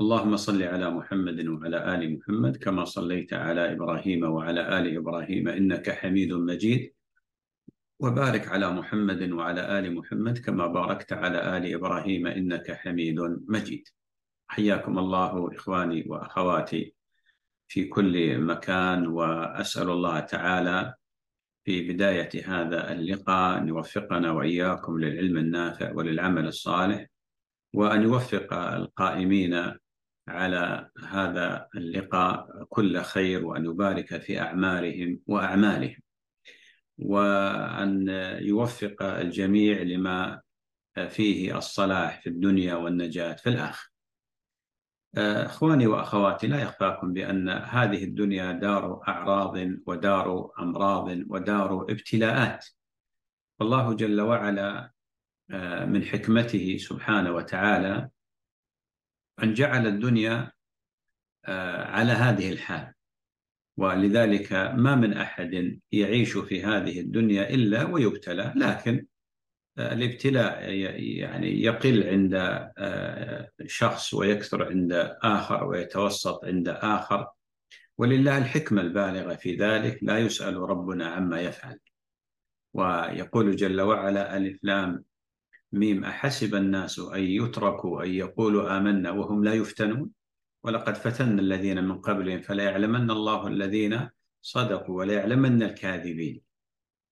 اللهم صل على محمد وعلى آل محمد كما صليت على إبراهيم وعلى آل إبراهيم إنك حميد مجيد. وبارك على محمد وعلى آل محمد كما باركت على آل إبراهيم إنك حميد مجيد. حياكم الله إخواني وأخواتي في كل مكان وأسأل الله تعالى في بداية هذا اللقاء أن يوفقنا وإياكم للعلم النافع وللعمل الصالح وأن يوفق القائمين على هذا اللقاء كل خير وأن يبارك في أعمارهم وأعمالهم. وأن يوفق الجميع لما فيه الصلاح في الدنيا والنجاة في الآخر إخواني وأخواتي لا يخفاكم بأن هذه الدنيا دار أعراض ودار أمراض ودار ابتلاءات. والله جل وعلا من حكمته سبحانه وتعالى أن جعل الدنيا على هذه الحال. ولذلك ما من أحد يعيش في هذه الدنيا إلا ويبتلى. لكن الابتلاء يعني يقل عند شخص ويكثر عند آخر ويتوسط عند آخر. ولله الحكمة البالغة في ذلك. لا يسأل ربنا عما يفعل. ويقول جل وعلا ألف لام ميم أحسب الناس أن يتركوا أن يقولوا آمنا وهم لا يفتنون؟ ولقد فتنا الذين من قبلهم فلا يعلمن الله الذين صدقوا ولا يعلمن الكاذبين.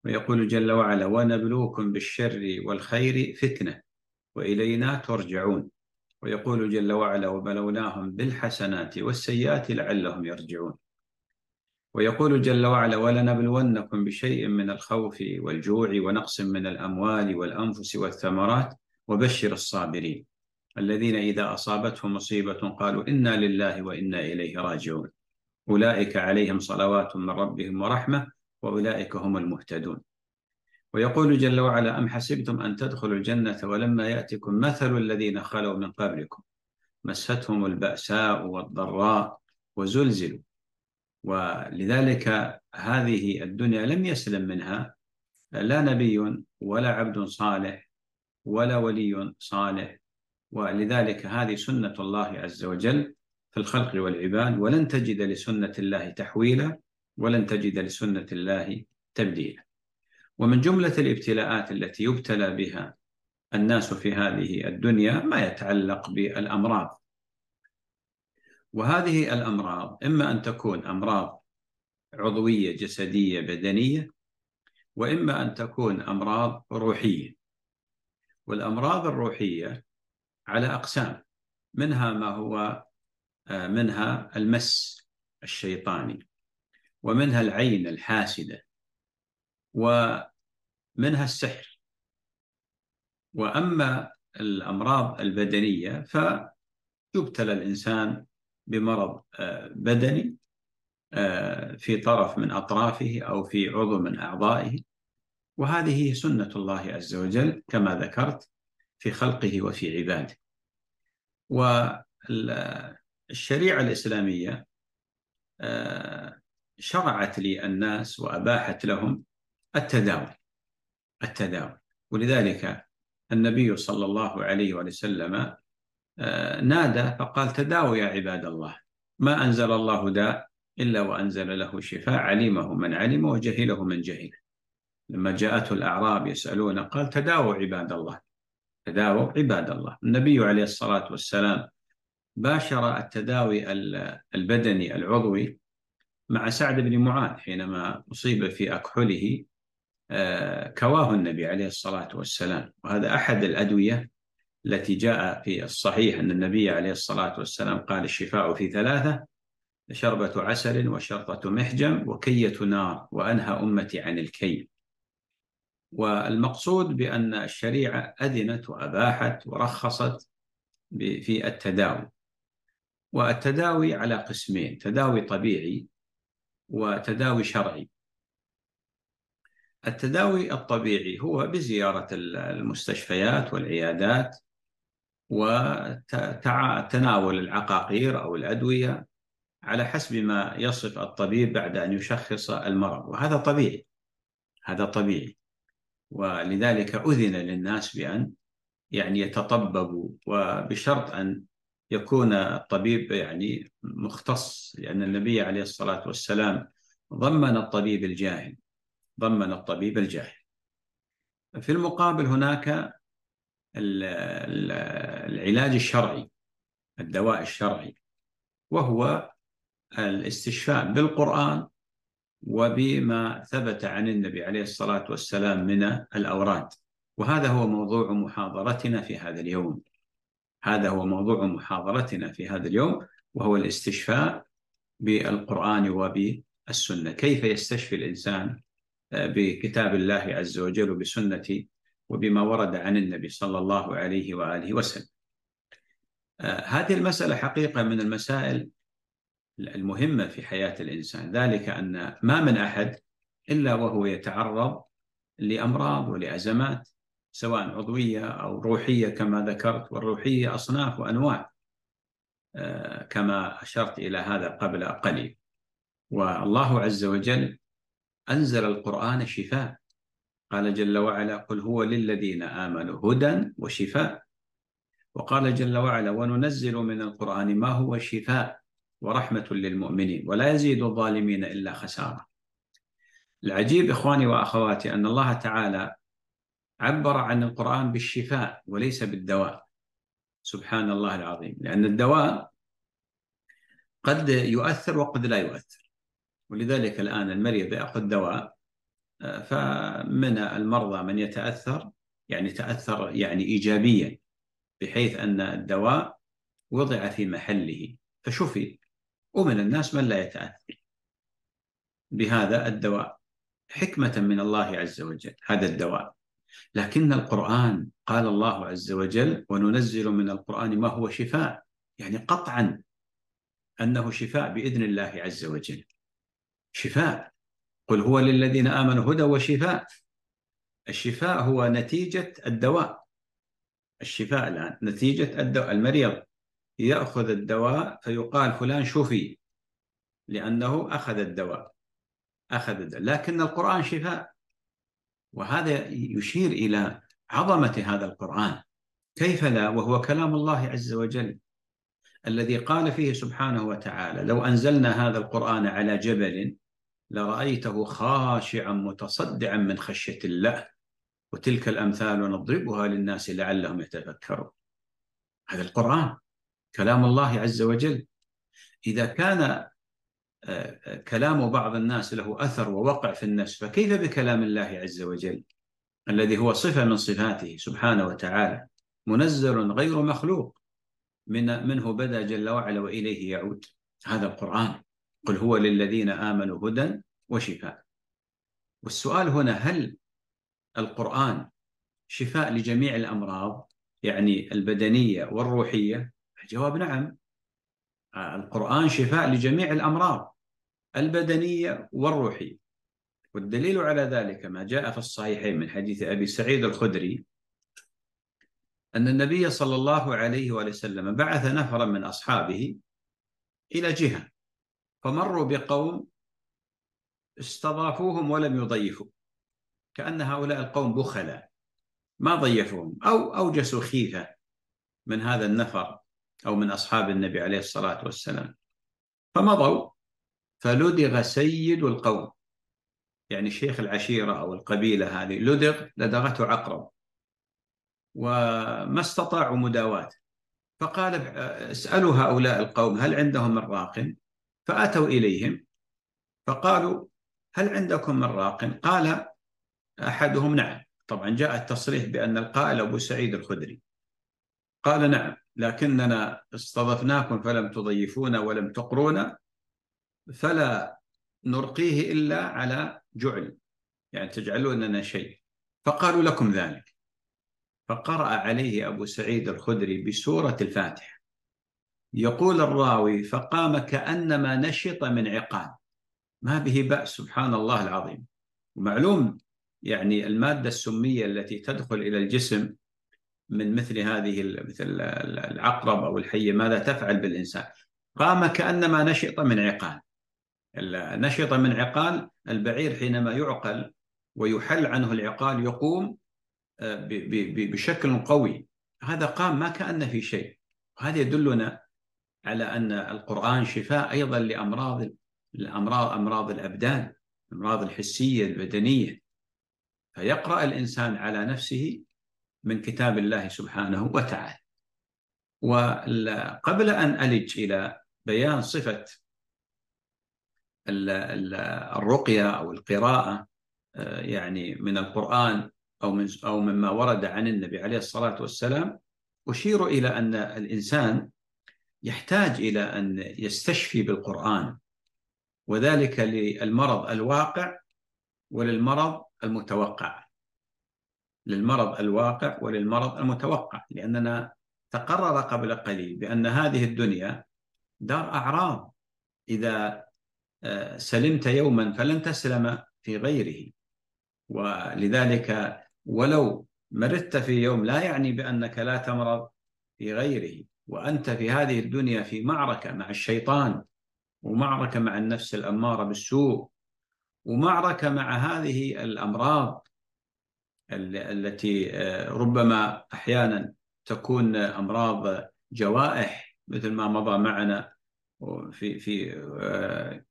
ويقول جل وعلا ونبلوكم بالشر والخير فتنة وإلينا ترجعون. ويقول جل وعلا وبلوناهم بالحسنات والسيئات لعلهم يرجعون. ويقول جل وعلا ولنبلونكم بشيء من الخوف والجوع ونقص من الأموال والأنفس والثمرات وبشر الصابرين. الذين إذا أصابتهم مصيبة قالوا إنا لله وإنا إليه راجعون. أولئك عليهم صلوات من ربهم ورحمة وأولئك هم المهتدون. ويقول جل وعلا أم حسبتم أن تدخلوا الجنة ولما يأتكم مثل الذين خلوا من قبلكم؟ مستهم البأساء والضراء وزلزلوا. ولذلك هذه الدنيا لم يسلم منها لا نبي ولا عبد صالح ولا ولي صالح. ولذلك هذه سنة الله عز وجل في الخلق والعباد ولن تجد لسنة الله تحويلا ولن تجد لسنة الله تبديلا. ومن جملة الابتلاءات التي يبتلى بها الناس في هذه الدنيا ما يتعلق بالأمراض. وهذه الأمراض إما أن تكون أمراض عضوية جسدية بدنية وإما أن تكون أمراض روحية. والأمراض الروحية على أقسام منها ما هو منها المس الشيطاني ومنها العين الحاسدة ومنها السحر. وأما الأمراض البدنية فيبتلى الإنسان بمرض بدني في طرف من أطرافه أو في عضو من أعضائه. وهذه سنة الله عز وجل كما ذكرت في خلقه وفي عباده. والشريعة الإسلامية شرعت للناس وأباحت لهم التداوي التداوي ولذلك النبي صلى الله عليه وسلم نادى فقال تداووا يا عباد الله. ما أنزل الله داء إلا وأنزل له شفاء. علمه من علم وجهله من جهل لما جاءته الأعراب يسألون قال تداووا عباد الله. تداووا عباد الله. النبي عليه الصلاة والسلام باشر التداوي البدني العضوي مع سعد بن معاذ حينما أصيب في أكحله كواه النبي عليه الصلاة والسلام. وهذا أحد الأدوية التي جاء في الصحيح أن النبي عليه الصلاة والسلام قال الشفاء في ثلاثة شربة عسل وشرطة محجم وكية نار وأنهى أمتي عن الكي والمقصود بأن الشريعة أذنت وأباحت ورخصت في التداوي. والتداوي على قسمين تداوي طبيعي وتداوي شرعي. التداوي الطبيعي هو بزيارة المستشفيات والعيادات وتناول العقاقير أو الأدوية على حسب ما يصف الطبيب بعد أن يشخص المرض. وهذا طبيعي هذا طبيعي. ولذلك أذن للناس بأن يعني يتطببوا وبشرط أن يكون الطبيب يعني مختص لأن النبي عليه الصلاة والسلام ضمن الطبيب الجاهل ضمن الطبيب الجاهل. في المقابل هناك العلاج الشرعي الدواء الشرعي وهو الاستشفاء بالقرآن وبما ثبت عن النبي عليه الصلاة والسلام من الأوراد. وهذا هو موضوع محاضرتنا في هذا اليوم. هذا هو موضوع محاضرتنا في هذا اليوم وهو الاستشفاء بالقرآن وبالسنة. كيف يستشفي الإنسان بكتاب الله عز وجل وبسنة وبما ورد عن النبي صلى الله عليه وآله وسلم. هذه المسألة حقيقة من المسائل المهمة في حياة الإنسان. ذلك أن ما من أحد إلا وهو يتعرض لأمراض ولأزمات سواء عضوية أو روحية كما ذكرت والروحية أصناف وأنواع آه، كما أشرت إلى هذا قبل قليل. والله عز وجل أنزل القرآن شفاء. قال جل وعلا قل هو للذين آمنوا هدى وشفاء. وقال جل وعلا وننزل من القرآن ما هو شفاء ورحمة للمؤمنين ولا يزيد الظالمين إلا خسارة. العجيب إخواني وأخواتي أن الله تعالى عبر عن القرآن بالشفاء وليس بالدواء. سبحان الله العظيم. لأن الدواء قد يؤثر وقد لا يؤثر. ولذلك الآن المريض يأخذ دواء فمن المرضى من يتأثر يعني تأثر يعني إيجابيا بحيث أن الدواء وضع في محله. فشفي ومن الناس من لا يتأثر بهذا الدواء. حكمة من الله عز وجل هذا الدواء. لكن القرآن قال الله عز وجل وننزل من القرآن ما هو شفاء. يعني قطعا أنه شفاء بإذن الله عز وجل. شفاء. قل هو للذين آمنوا هدى وشفاء. الشفاء هو نتيجة الدواء. الشفاء الآن نتيجة الدواء. المريض يأخذ الدواء فيقال فلان شفي لأنه أخذ الدواء. أخذ الدواء. لكن القرآن شفاء. وهذا يشير إلى عظمة هذا القرآن. كيف لا؟ وهو كلام الله عز وجل الذي قال فيه سبحانه وتعالى لو أنزلنا هذا القرآن على جبل لرأيته خاشعا متصدعا من خشية الله وتلك الأمثال نضربها للناس لعلهم يتفكرون هذا القرآن كلام الله عز وجل. إذا كان آه، كلام بعض الناس له أثر ووقع في النفس فكيف بكلام الله عز وجل؟ الذي هو صفة من صفاته سبحانه وتعالى منزل غير مخلوق من منه بدا جل وعلا وإليه يعود. هذا القرآن. قل هو للذين آمنوا هدى وشفاء. والسؤال هنا هل القرآن شفاء لجميع الأمراض يعني البدنية والروحية؟ الجواب نعم. القرآن شفاء لجميع الأمراض البدنية والروحية. والدليل على ذلك ما جاء في الصحيحين من حديث أبي سعيد الخدري أن النبي صلى الله عليه وسلم بعث نفرا من أصحابه إلى جهة. فمروا بقوم استضافوهم ولم يضيفوا. كأن هؤلاء القوم بخلاء ما ضيفوهم أو أوجسوا خيفة من هذا النفر أو من أصحاب النبي عليه الصلاة والسلام. فمضوا فلدغ سيد القوم. يعني شيخ العشيرة أو القبيلة هذه لدغ لدغته عقرب. وما استطاعوا مداواة. فقال اسألوا هؤلاء القوم هل عندهم من راق فأتوا إليهم فقالوا هل عندكم من راق؟ قال أحدهم نعم. طبعا جاء التصريح بأن القائل أبو سعيد الخدري. قال نعم لكننا استضفناكم فلم تضيفونا ولم تقرونا فلا نرقيه إلا على جعل. يعني تجعلون لنا شيء. فقالوا لكم ذلك. فقرأ عليه أبو سعيد الخدري بسورة الفاتحة. يقول الراوي فقام كأنما نشط من عقال ما به بأس سبحان الله العظيم. ومعلوم يعني المادة السمية التي تدخل إلى الجسم من مثل هذه مثل العقرب أو الحية ماذا تفعل بالإنسان؟ قام كأنما نشط من عقال نشط من عقال البعير حينما يعقل ويحل عنه العقال يقوم آه، بشكل قوي. هذا قام ما كأن في شيء. هذا يدلنا على أن القرآن شفاء أيضا لأمراض الأمراض أمراض الأبدان الأمراض الحسية البدنية. فيقرأ الإنسان على نفسه من كتاب الله سبحانه وتعالى. وقبل أن ألج إلى بيان صفة الرقية أو القراءة آه، يعني من القرآن أو من أو مما ورد عن النبي عليه الصلاة والسلام أشير إلى أن الإنسان يحتاج إلى أن يستشفي بالقرآن وذلك للمرض الواقع وللمرض المتوقع. للمرض الواقع وللمرض المتوقع لأننا تقرر قبل قليل بأن هذه الدنيا دار أعراض. إذا آه، سلمت يوما فلن تسلم في غيره. ولذلك ولو مرضت في يوم لا يعني بأنك لا تمرض في غيره. وأنت في هذه الدنيا في معركة مع الشيطان ومعركة مع النفس الأمارة بالسوء ومعركة مع هذه الأمراض التي آه، ربما أحيانا تكون أمراض جوائح مثل ما مضى معنا في في آه،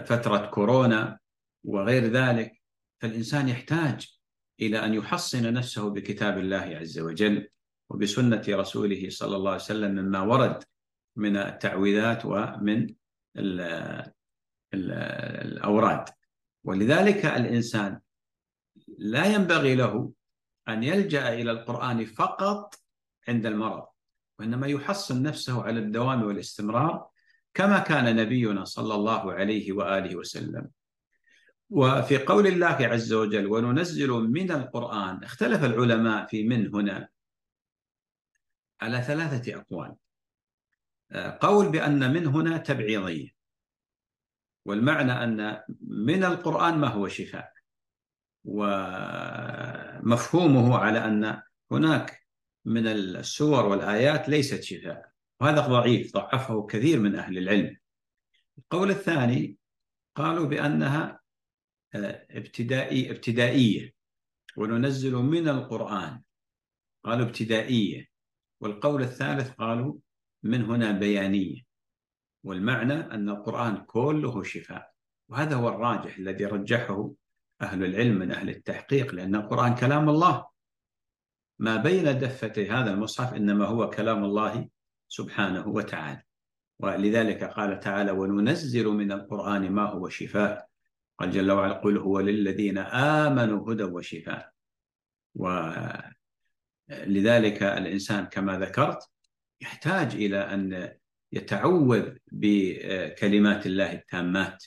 فترة كورونا وغير ذلك. فالإنسان يحتاج إلى أن يحصن نفسه بكتاب الله عز وجل. وبسنة رسوله صلى الله عليه وسلم مما ورد من التعويذات ومن الأوراد. ولذلك الإنسان لا ينبغي له أن يلجأ إلى القرآن فقط عند المرض وإنما يحصن نفسه على الدوام والاستمرار كما كان نبينا صلى الله عليه وآله وسلم. وفي قول الله عز وجل وننزل من القرآن اختلف العلماء في من هنا. على ثلاثة أقوال. قول بأن من هنا تبعيضية. والمعنى أن من القرآن ما هو شفاء. ومفهومه على أن هناك من السور والآيات ليست شفاء. وهذا ضعيف ضعفه كثير من أهل العلم. القول الثاني قالوا بأنها آه، ابتدائي ابتدائية. وننزل من القرآن. قالوا ابتدائية. والقول الثالث قالوا من هنا بيانية والمعنى أن القرآن كله شفاء وهذا هو الراجح الذي رجحه أهل العلم من أهل التحقيق لأن القرآن كلام الله. ما بين دفتي هذا المصحف إنما هو كلام الله سبحانه وتعالى. ولذلك قال تعالى وننزل من القرآن ما هو شفاء قال جل وعلا قل هو للذين آمنوا هدى وشفاء ولذلك الإنسان كما ذكرت يحتاج إلى أن يتعوذ بكلمات الله التامات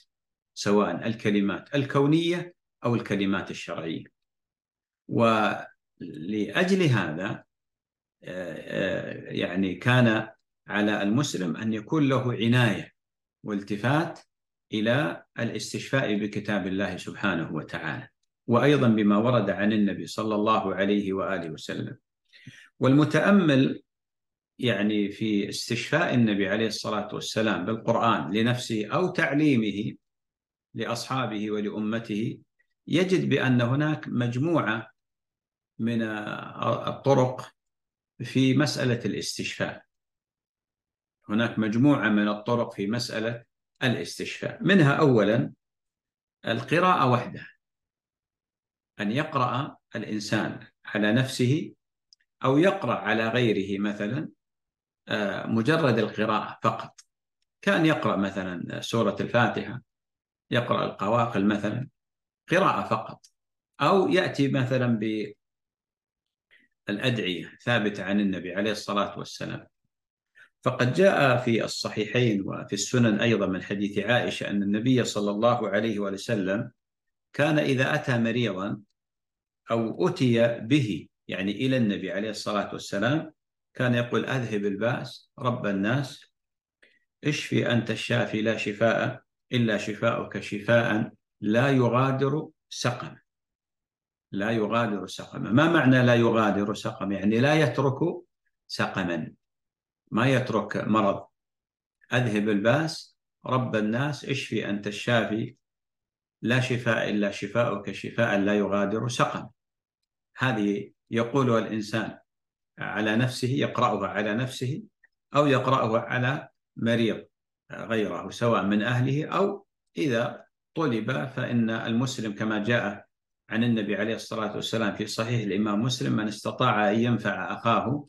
سواء الكلمات الكونية أو الكلمات الشرعية. ولأجل هذا يعني كان على المسلم أن يكون له عناية والتفات إلى الاستشفاء بكتاب الله سبحانه وتعالى وأيضا بما ورد عن النبي صلى الله عليه وآله وسلم. والمتأمل يعني في استشفاء النبي عليه الصلاة والسلام بالقرآن لنفسه أو تعليمه لأصحابه ولأمته يجد بأن هناك مجموعة من الطرق في مسألة الاستشفاء. هناك مجموعة من الطرق في مسألة الاستشفاء. منها أولا القراءة وحدها أن يقرأ الإنسان على نفسه أو يقرأ على غيره مثلا آه، مجرد القراءة فقط. كان يقرأ مثلا سورة الفاتحة يقرأ القواقل مثلا قراءة فقط. أو يأتي مثلا بالأدعية ثابتة عن النبي عليه الصلاة والسلام. فقد جاء في الصحيحين وفي السنن أيضا من حديث عائشة أن النبي صلى الله عليه وسلم كان إذا أتى مريضا أو أتي به يعني إلى النبي عليه الصلاة والسلام كان يقول أذهب البأس رب الناس اشفي أنت الشافي لا شفاء إلا شفاؤك شفاء لا يغادر سقما لا يغادر سقما ما معنى لا يغادر سقما يعني لا يترك سقما. ما يترك مرض. أذهب الباس رب الناس اشفي أنت الشافي لا شفاء إلا شفاؤك شفاء لا يغادر سقما هذه يقولها الإنسان على نفسه يقرأها على نفسه أو يقرأها على مريض غيره سواء من أهله أو إذا طلب فإن المسلم كما جاء عن النبي عليه الصلاة والسلام في صحيح الإمام مسلم من استطاع أن ينفع أخاه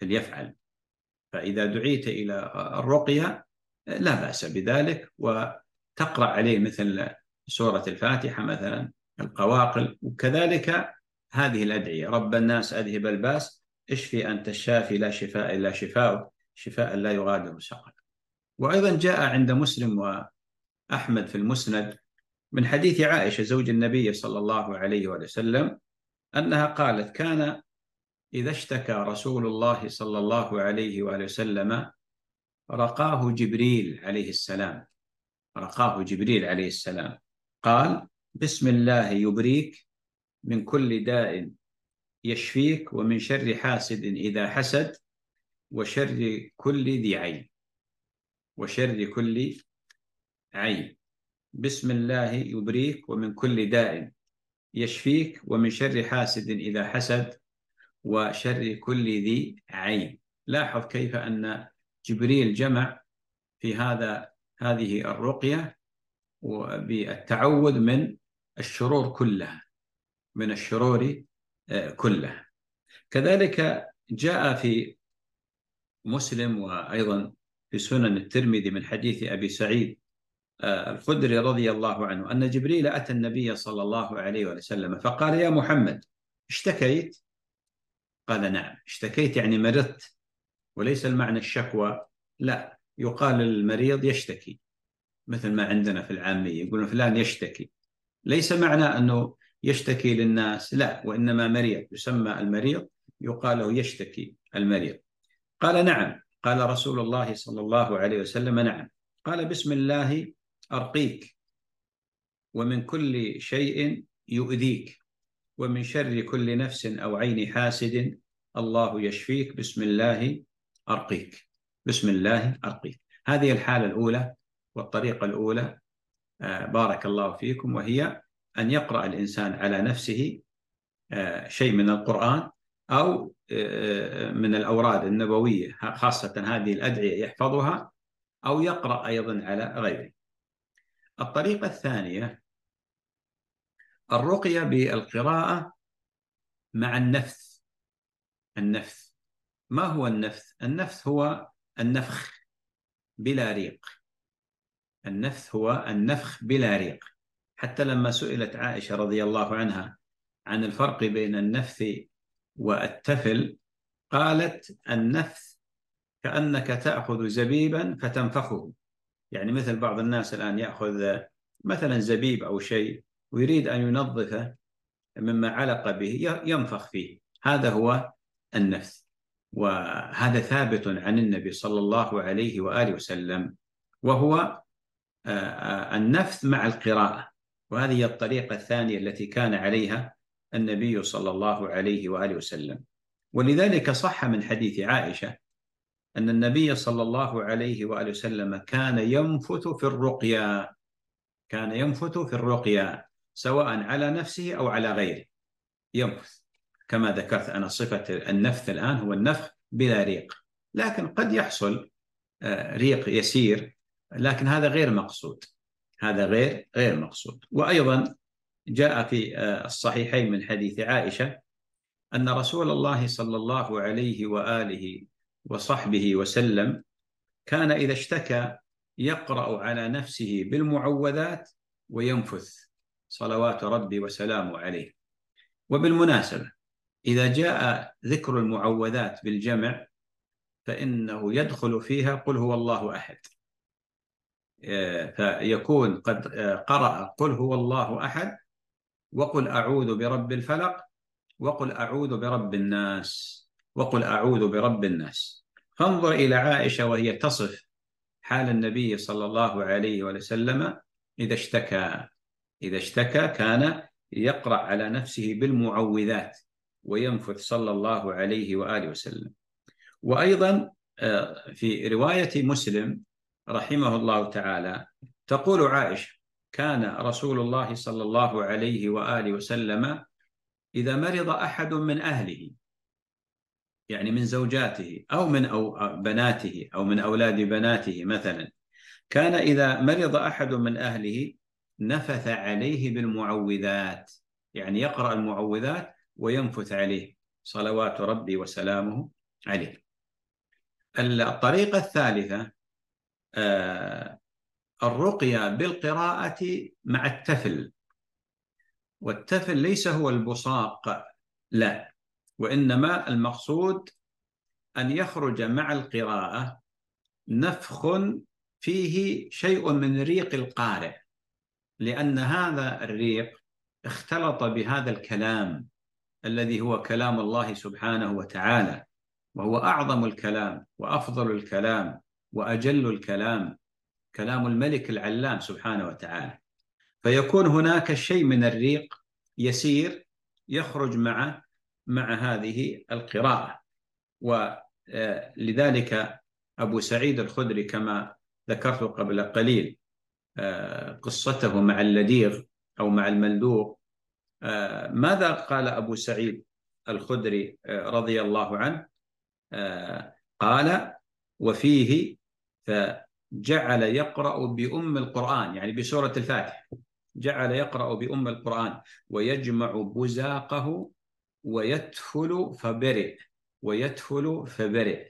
فليفعل. فإذا دعيت إلى الرقية لا بأس بذلك وتقرأ عليه مثل سورة الفاتحة مثلا القواقل وكذلك هذه الأدعية رب الناس أذهب الباس اشفي أنت الشافي لا شفاء إلا شفاء شفاء لا يغادر سقما وأيضا جاء عند مسلم وأحمد في المسند من حديث عائشة زوج النبي صلى الله عليه وسلم أنها قالت كان إذا اشتكى رسول الله صلى الله عليه وسلم رقاه جبريل عليه السلام. رقاه جبريل عليه السلام. قال بسم الله يبريك من كل داء يشفيك ومن شر حاسد إذا حسد وشر كل ذي عين. وشر كل عين. بسم الله يبريك ومن كل داء يشفيك ومن شر حاسد إذا حسد وشر كل ذي عين. لاحظ كيف أن جبريل جمع في هذا هذه الرقية بالتعوذ من الشرور كلها. من الشرور آه، كلها كذلك جاء في مسلم وأيضا في سنن الترمذي من حديث أبي سعيد آه، الخدري رضي الله عنه أن جبريل أتى النبي صلى الله عليه وسلم فقال يا محمد اشتكيت؟ قال نعم اشتكيت يعني مرضت. وليس المعنى الشكوى لا يقال المريض يشتكي. مثل ما عندنا في العامية يقولون فلان يشتكي. ليس معنى أنه يشتكي للناس. لا وإنما مريض يسمى المريض يقال له يشتكي المريض. قال نعم. قال رسول الله صلى الله عليه وسلم نعم. قال بسم الله أرقيك. ومن كل شيء يؤذيك. ومن شر كل نفس أو عين حاسد الله يشفيك. بسم الله أرقيك. بسم الله أرقيك. هذه الحالة الأولى والطريقة الأولى آه، بارك الله فيكم وهي أن يقرأ الإنسان على نفسه آه، شيء من القرآن أو آه، من الأوراد النبوية خاصة هذه الأدعية يحفظها أو يقرأ أيضا على غيره. الطريقة الثانية الرقية بالقراءة مع النفث النفث ما هو النفث؟ النفث هو النفخ بلا ريق. النفث هو النفخ بلا ريق. حتى لما سئلت عائشة رضي الله عنها عن الفرق بين النفث والتفل قالت النفث كأنك تأخذ زبيبا فتنفخه. يعني مثل بعض الناس الآن يأخذ مثلا زبيب أو شيء ويريد أن ينظفه مما علق به ينفخ فيه. هذا هو النفث. وهذا ثابت عن النبي صلى الله عليه وآله وسلم وهو آه، آه، النفث مع القراءة. وهذه الطريقة الثانية التي كان عليها النبي صلى الله عليه وآله وسلم. ولذلك صح من حديث عائشة أن النبي صلى الله عليه وآله وسلم كان ينفث في الرقيا كان ينفث في الرقيا سواء على نفسه أو على غيره. ينفث. كما ذكرت أنا صفة النفث الآن هو النفخ بلا ريق. لكن قد يحصل آه، ريق يسير لكن هذا غير مقصود. هذا غير غير مقصود. وأيضا جاء في آه، الصحيحين من حديث عائشة أن رسول الله صلى الله عليه وآله وصحبه وسلم كان إذا اشتكى يقرأ على نفسه بالمعوذات وينفث صلوات ربي وسلامه عليه. وبالمناسبة إذا جاء ذكر المعوذات بالجمع فإنه يدخل فيها قل هو الله أحد. فيكون قد قرأ قل هو الله أحد وقل أعوذ برب الفلق وقل أعوذ برب الناس وقل أعوذ برب الناس. فانظر إلى عائشة وهي تصف حال النبي صلى الله عليه وسلم إذا اشتكى. إذا اشتكى كان يقرأ على نفسه بالمعوذات وينفث صلى الله عليه وآله وسلم. وأيضا آه، في رواية مسلم رحمه الله تعالى تقول عائشة كان رسول الله صلى الله عليه وآله وسلم إذا مرض أحد من أهله يعني من زوجاته أو من أو بناته أو من أولاد بناته مثلا كان إذا مرض أحد من أهله نفث عليه بالمعوذات يعني يقرأ المعوذات وينفث عليه صلوات ربي وسلامه عليه. الطريقة الثالثة الرقية بالقراءة مع التفل. والتفل ليس هو البصاق لا. وإنما المقصود أن يخرج مع القراءة نفخ فيه شيء من ريق القارئ لأن هذا الريق اختلط بهذا الكلام الذي هو كلام الله سبحانه وتعالى وهو أعظم الكلام وأفضل الكلام. وأجل الكلام كلام الملك العلام سبحانه وتعالى. فيكون هناك شيء من الريق يسير يخرج مع مع هذه القراءة. ولذلك أبو سعيد الخدري كما ذكرت قبل قليل آه، قصته مع اللديغ أو مع الملدوغ آه، ماذا قال أبو سعيد الخدري آه، رضي الله عنه؟ قال وفيه فجعل يقرأ بأم القرآن يعني بسورة الفاتحة جعل يقرأ بأم القرآن ويجمع بزاقه ويتفل فبرئ ويتفل فبرئ.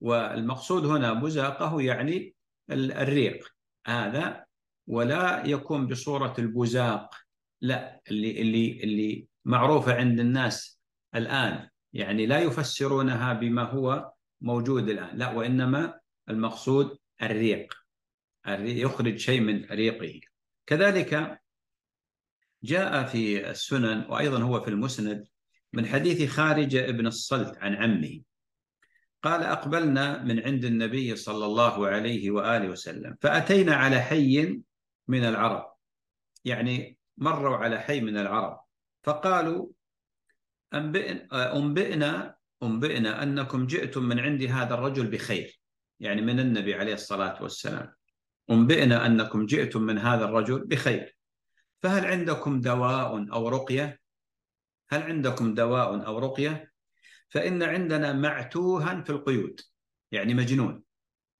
والمقصود هنا بزاقه يعني الريق. هذا ولا يكون بصورة البزاق لا اللي اللي اللي معروفة عند الناس الآن يعني لا يفسرونها بما هو موجود الآن. لا وإنما المقصود الريق. يخرج شيء من ريقه. كذلك جاء في السنن وأيضا هو في المسند من حديث خارج ابن الصلت عن عمه. قال أقبلنا من عند النبي صلى الله عليه وآله وسلم فأتينا على حي من العرب. يعني مروا على حي من العرب. فقالوا أنبئنا أنبئنا أنكم جئتم من عند هذا الرجل بخير يعني من النبي عليه الصلاة والسلام. أنبئنا أنكم جئتم من هذا الرجل بخير. فهل عندكم دواء أو رقية؟ هل عندكم دواء أو رقية؟ فإن عندنا معتوها في القيود يعني مجنون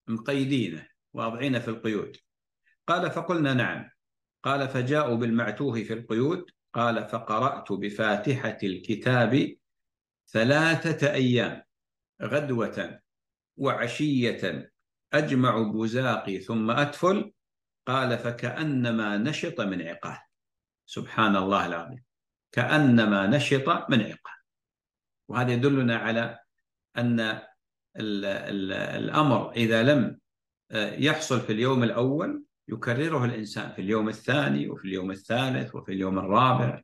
مقيدينه واضعينه في القيود. قال فقلنا نعم. قال فجاءوا بالمعتوه في القيود. قال فقرأت بفاتحة الكتاب ثلاثة أيام غدوة وعشية أجمع بزاقي ثم أتفل قال فكأنما نشط من عقال سبحان الله العظيم كأنما نشط من عقال وهذا يدلنا على أن ال ال الأمر إذا لم آه، يحصل في اليوم الأول يكرره الإنسان في اليوم الثاني وفي اليوم الثالث وفي اليوم الرابع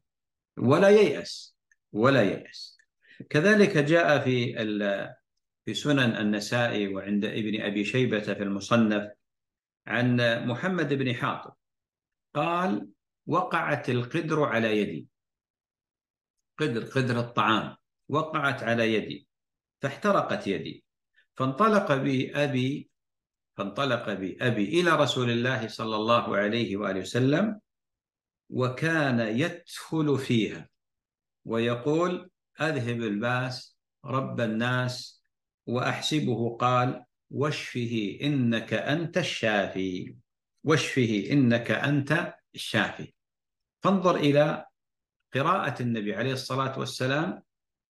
ولا ييأس ولا ييأس. كذلك جاء في في سنن النسائي وعند ابن أبي شيبة في المصنف عن محمد بن حاطب. قال وقعت القدر على يدي. قدر قدر الطعام. وقعت على يدي. فاحترقت يدي. فانطلق بي أبي فانطلق بأبي إلى رسول الله صلى الله عليه وآله وسلم وكان يدخل فيها ويقول أذهب الباس رب الناس وأحسبه قال واشفه إنك أنت الشافي. واشفه إنك أنت الشافي. فانظر إلى قراءة النبي عليه الصلاة والسلام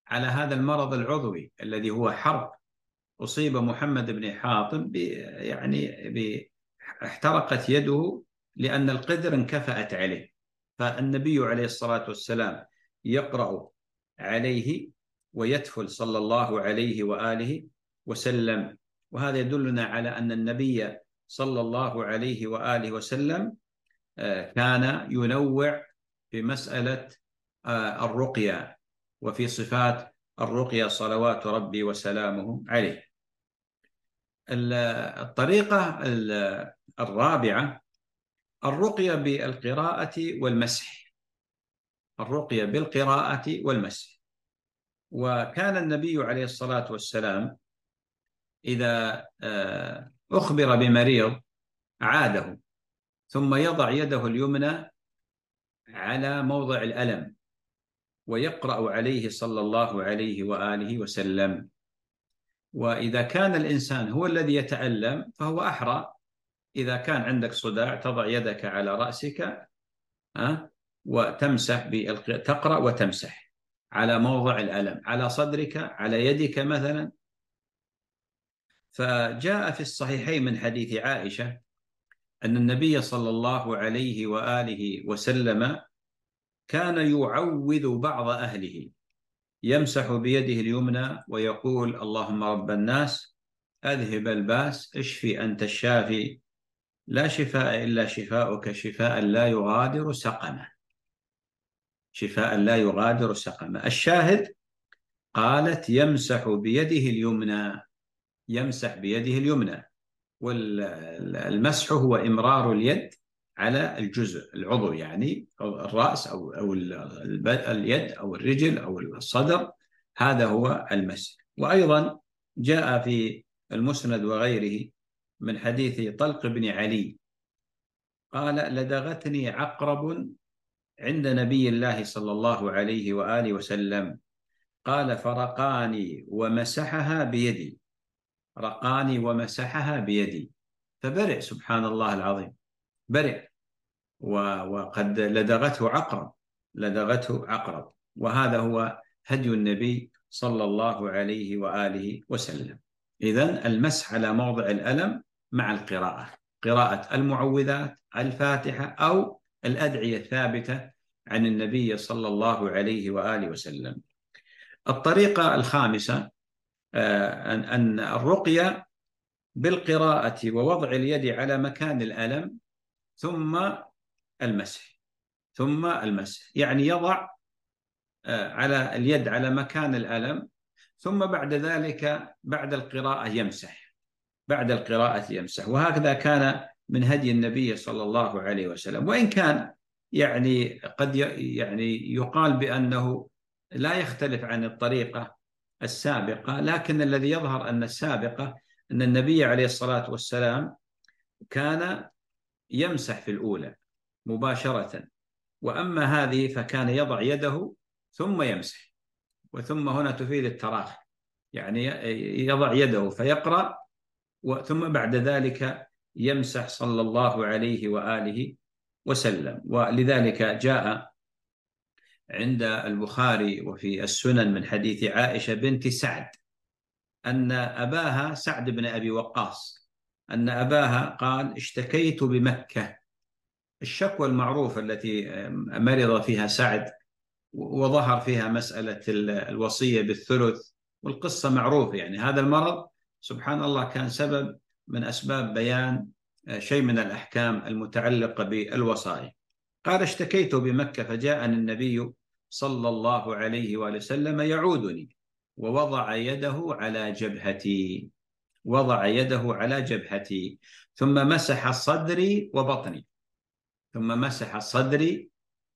على هذا المرض العضوي الذي هو حرب. أصيب محمد بن حاطب يعني احترقت يده لأن القدر انكفأت عليه. فالنبي عليه الصلاة والسلام يقرأ عليه ويتفل صلى الله عليه وآله وسلم. وهذا يدلنا على أن النبي صلى الله عليه وآله وسلم آه، كان ينوع في مسألة آه، الرقية وفي صفات الرقية صلوات ربي وسلامه عليه. الطريقة الرابعة الرقية بالقراءة والمسح. الرقية بالقراءة والمسح. وكان النبي عليه الصلاة والسلام إذا آه، أخبر بمريض عاده ثم يضع يده اليمنى على موضع الألم ويقرأ عليه صلى الله عليه وآله وسلم. وإذا كان الإنسان هو الذي يتألم فهو أحرى. إذا كان عندك صداع تضع يدك على رأسك ها وتمسح تقرأ وتمسح على موضع الألم على صدرك على يدك مثلا. فجاء في الصحيحين من حديث عائشة أن النبي صلى الله عليه وآله وسلم كان يعوذ بعض أهله يمسح بيده اليمنى ويقول اللهم رب الناس أذهب الباس اشفي أنت الشافي لا شفاء إلا شفاؤك شفاء لا يغادر سقما. شفاء لا يغادر سقما الشاهد قالت يمسح بيده اليمنى يمسح بيده اليمنى والمسح هو إمرار اليد على الجزء العضو يعني الرأس أو أو اليد أو الرجل أو الصدر هذا هو المسح. وأيضا جاء في المسند وغيره من حديث طلق بن علي قال لدغتني عقرب عند نبي الله صلى الله عليه وآله وسلم. قال فرقاني ومسحها بيدي. رقاني ومسحها بيدي. فبرئ سبحان الله العظيم. برئ. وقد لدغته عقرب. لدغته عقرب. وهذا هو هدي النبي صلى الله عليه وآله وسلم. إذا المسح على موضع الألم مع القراءة. قراءة المعوذات الفاتحة أو الأدعية الثابتة عن النبي صلى الله عليه وآله وسلم. الطريقة الخامسة آه، أن الرقية بالقراءة ووضع اليد على مكان الألم ثم المسح ثم المسح. يعني يضع آه، على اليد على مكان الألم ثم بعد ذلك بعد القراءة يمسح بعد القراءة يمسح. وهكذا كان من هدي النبي صلى الله عليه وسلم. وإن كان يعني قد يعني يقال بأنه لا يختلف عن الطريقة السابقة لكن الذي يظهر أن السابقة أن النبي عليه الصلاة والسلام كان يمسح في الأولى مباشرة. وأما هذه فكان يضع يده ثم يمسح وثم هنا تفيد التراخي يعني يضع يده فيقرأ ثم بعد ذلك يمسح صلى الله عليه وآله وسلم. ولذلك جاء عند البخاري وفي السنن من حديث عائشة بنت سعد أن أباها سعد بن أبي وقاص أن أباها قال اشتكيت بمكة. الشكوى المعروفة التي مرض فيها سعد وظهر فيها مسألة الوصية بالثلث والقصة معروفة يعني. هذا المرض سبحان الله كان سبب من أسباب بيان شيء من الأحكام المتعلقة بالوصايا. قال اشتكيت بمكة فجاءني النبي صلى الله عليه وآله وسلم يعودني ووضع يده على جبهتي وضع يده على جبهتي ثم مسح صدري وبطني ثم مسح صدري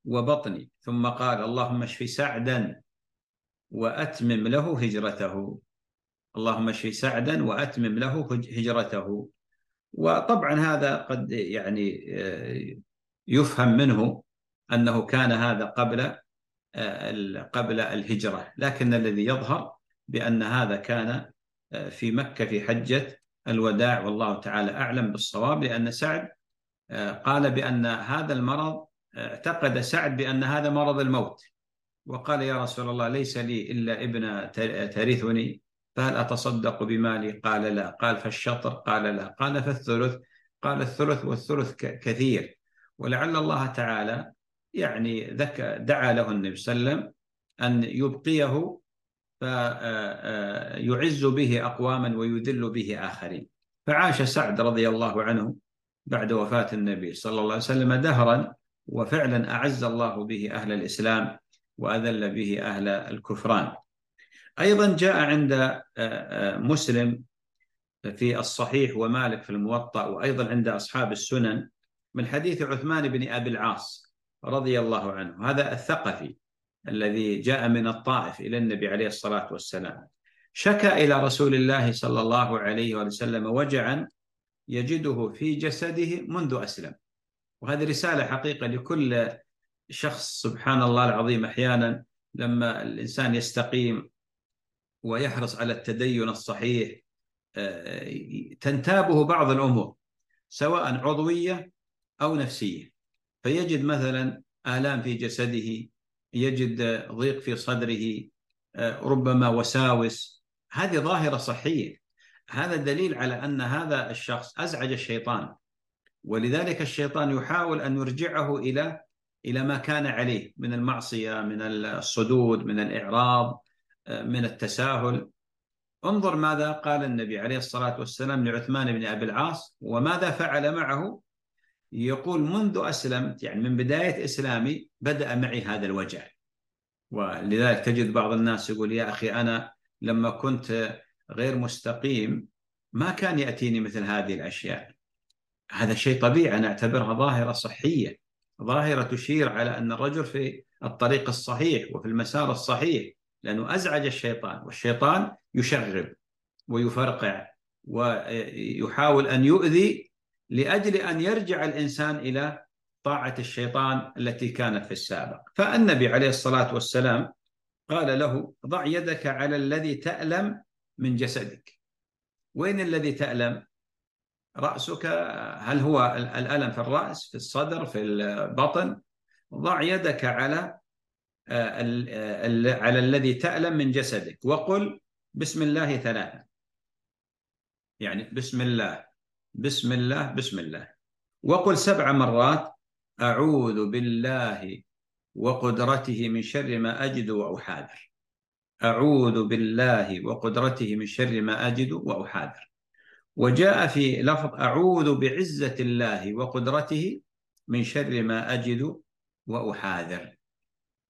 وبطني ثم قال اللهم اشف سعدا وأتمم له هجرته. اللهم اشف سعدا وأتمم له هجرته. وطبعا هذا قد يعني آه، يفهم منه أنه كان هذا قبل آه، قبل الهجرة. لكن الذي يظهر بأن هذا كان آه، في مكة في حجة الوداع. والله تعالى أعلم بالصواب. لأن سعد قال بأن هذا المرض اعتقد سعد بأن هذا مرض الموت. وقال يا رسول الله ليس لي إلا ابن ترثني. فهل أتصدق بمالي؟ قال لا. قال فالشطر؟ قال لا. قال فالثلث؟ قال الثلث والثلث كثير. ولعل الله تعالى يعني دعا له النبي صلى الله عليه وسلم أن يبقيه فيعز به أقواما ويذل به آخرين. فعاش سعد رضي الله عنه بعد وفاة النبي صلى الله عليه وسلم دهرا وفعلا أعز الله به أهل الإسلام وأذل به أهل الكفران. أيضا جاء عند آه، آه، مسلم في الصحيح ومالك في الموطأ وأيضا عند أصحاب السنن من حديث عثمان بن أبي العاص رضي الله عنه. هذا الثقفي الذي جاء من الطائف إلى النبي عليه الصلاة والسلام. شكى إلى رسول الله صلى الله عليه وسلم وجعا يجده في جسده منذ أسلم. وهذه رسالة حقيقة لكل شخص سبحان الله العظيم أحيانا لما الإنسان يستقيم ويحرص على التدين الصحيح آه، تنتابه بعض الأمور سواء عضوية أو نفسية. فيجد مثلا آلام في جسده يجد ضيق في صدره آه، ربما وساوس. هذه ظاهرة صحية. هذا دليل على أن هذا الشخص أزعج الشيطان ولذلك الشيطان يحاول أن يرجعه إلى إلى ما كان عليه من المعصية من الصدود من الإعراض. آه، من التساهل. انظر ماذا قال النبي عليه الصلاة والسلام لعثمان بن أبي العاص وماذا فعل معه. يقول منذ أسلمت يعني من بداية إسلامي بدأ معي هذا الوجع. ولذلك تجد بعض الناس يقول يا أخي أنا لما كنت غير مستقيم ما كان يأتيني مثل هذه الأشياء. هذا شيء طبيعي أنا أعتبرها ظاهرة صحية. ظاهرة تشير على أن الرجل في الطريق الصحيح وفي المسار الصحيح. لأنه أزعج الشيطان والشيطان يشغب ويفرقع ويحاول أن يؤذي لأجل أن يرجع الإنسان إلى طاعة الشيطان التي كانت في السابق. فالنبي عليه الصلاة والسلام قال له ضع يدك على الذي تألم من جسدك. وين الذي تألم؟ رأسك هل هو الألم في الرأس في الصدر في البطن؟ ضع يدك على على الذي تألم من جسدك. وقل بسم الله ثلاثة. يعني بسم الله بسم الله بسم الله. وقل سبع مرات أعوذ بالله وقدرته من شر ما أجد وأحاذر. أعوذ بالله وقدرته من شر ما أجد وأحاذر. وجاء في لفظ أعوذ بعزة الله وقدرته من شر ما أجد وأحاذر.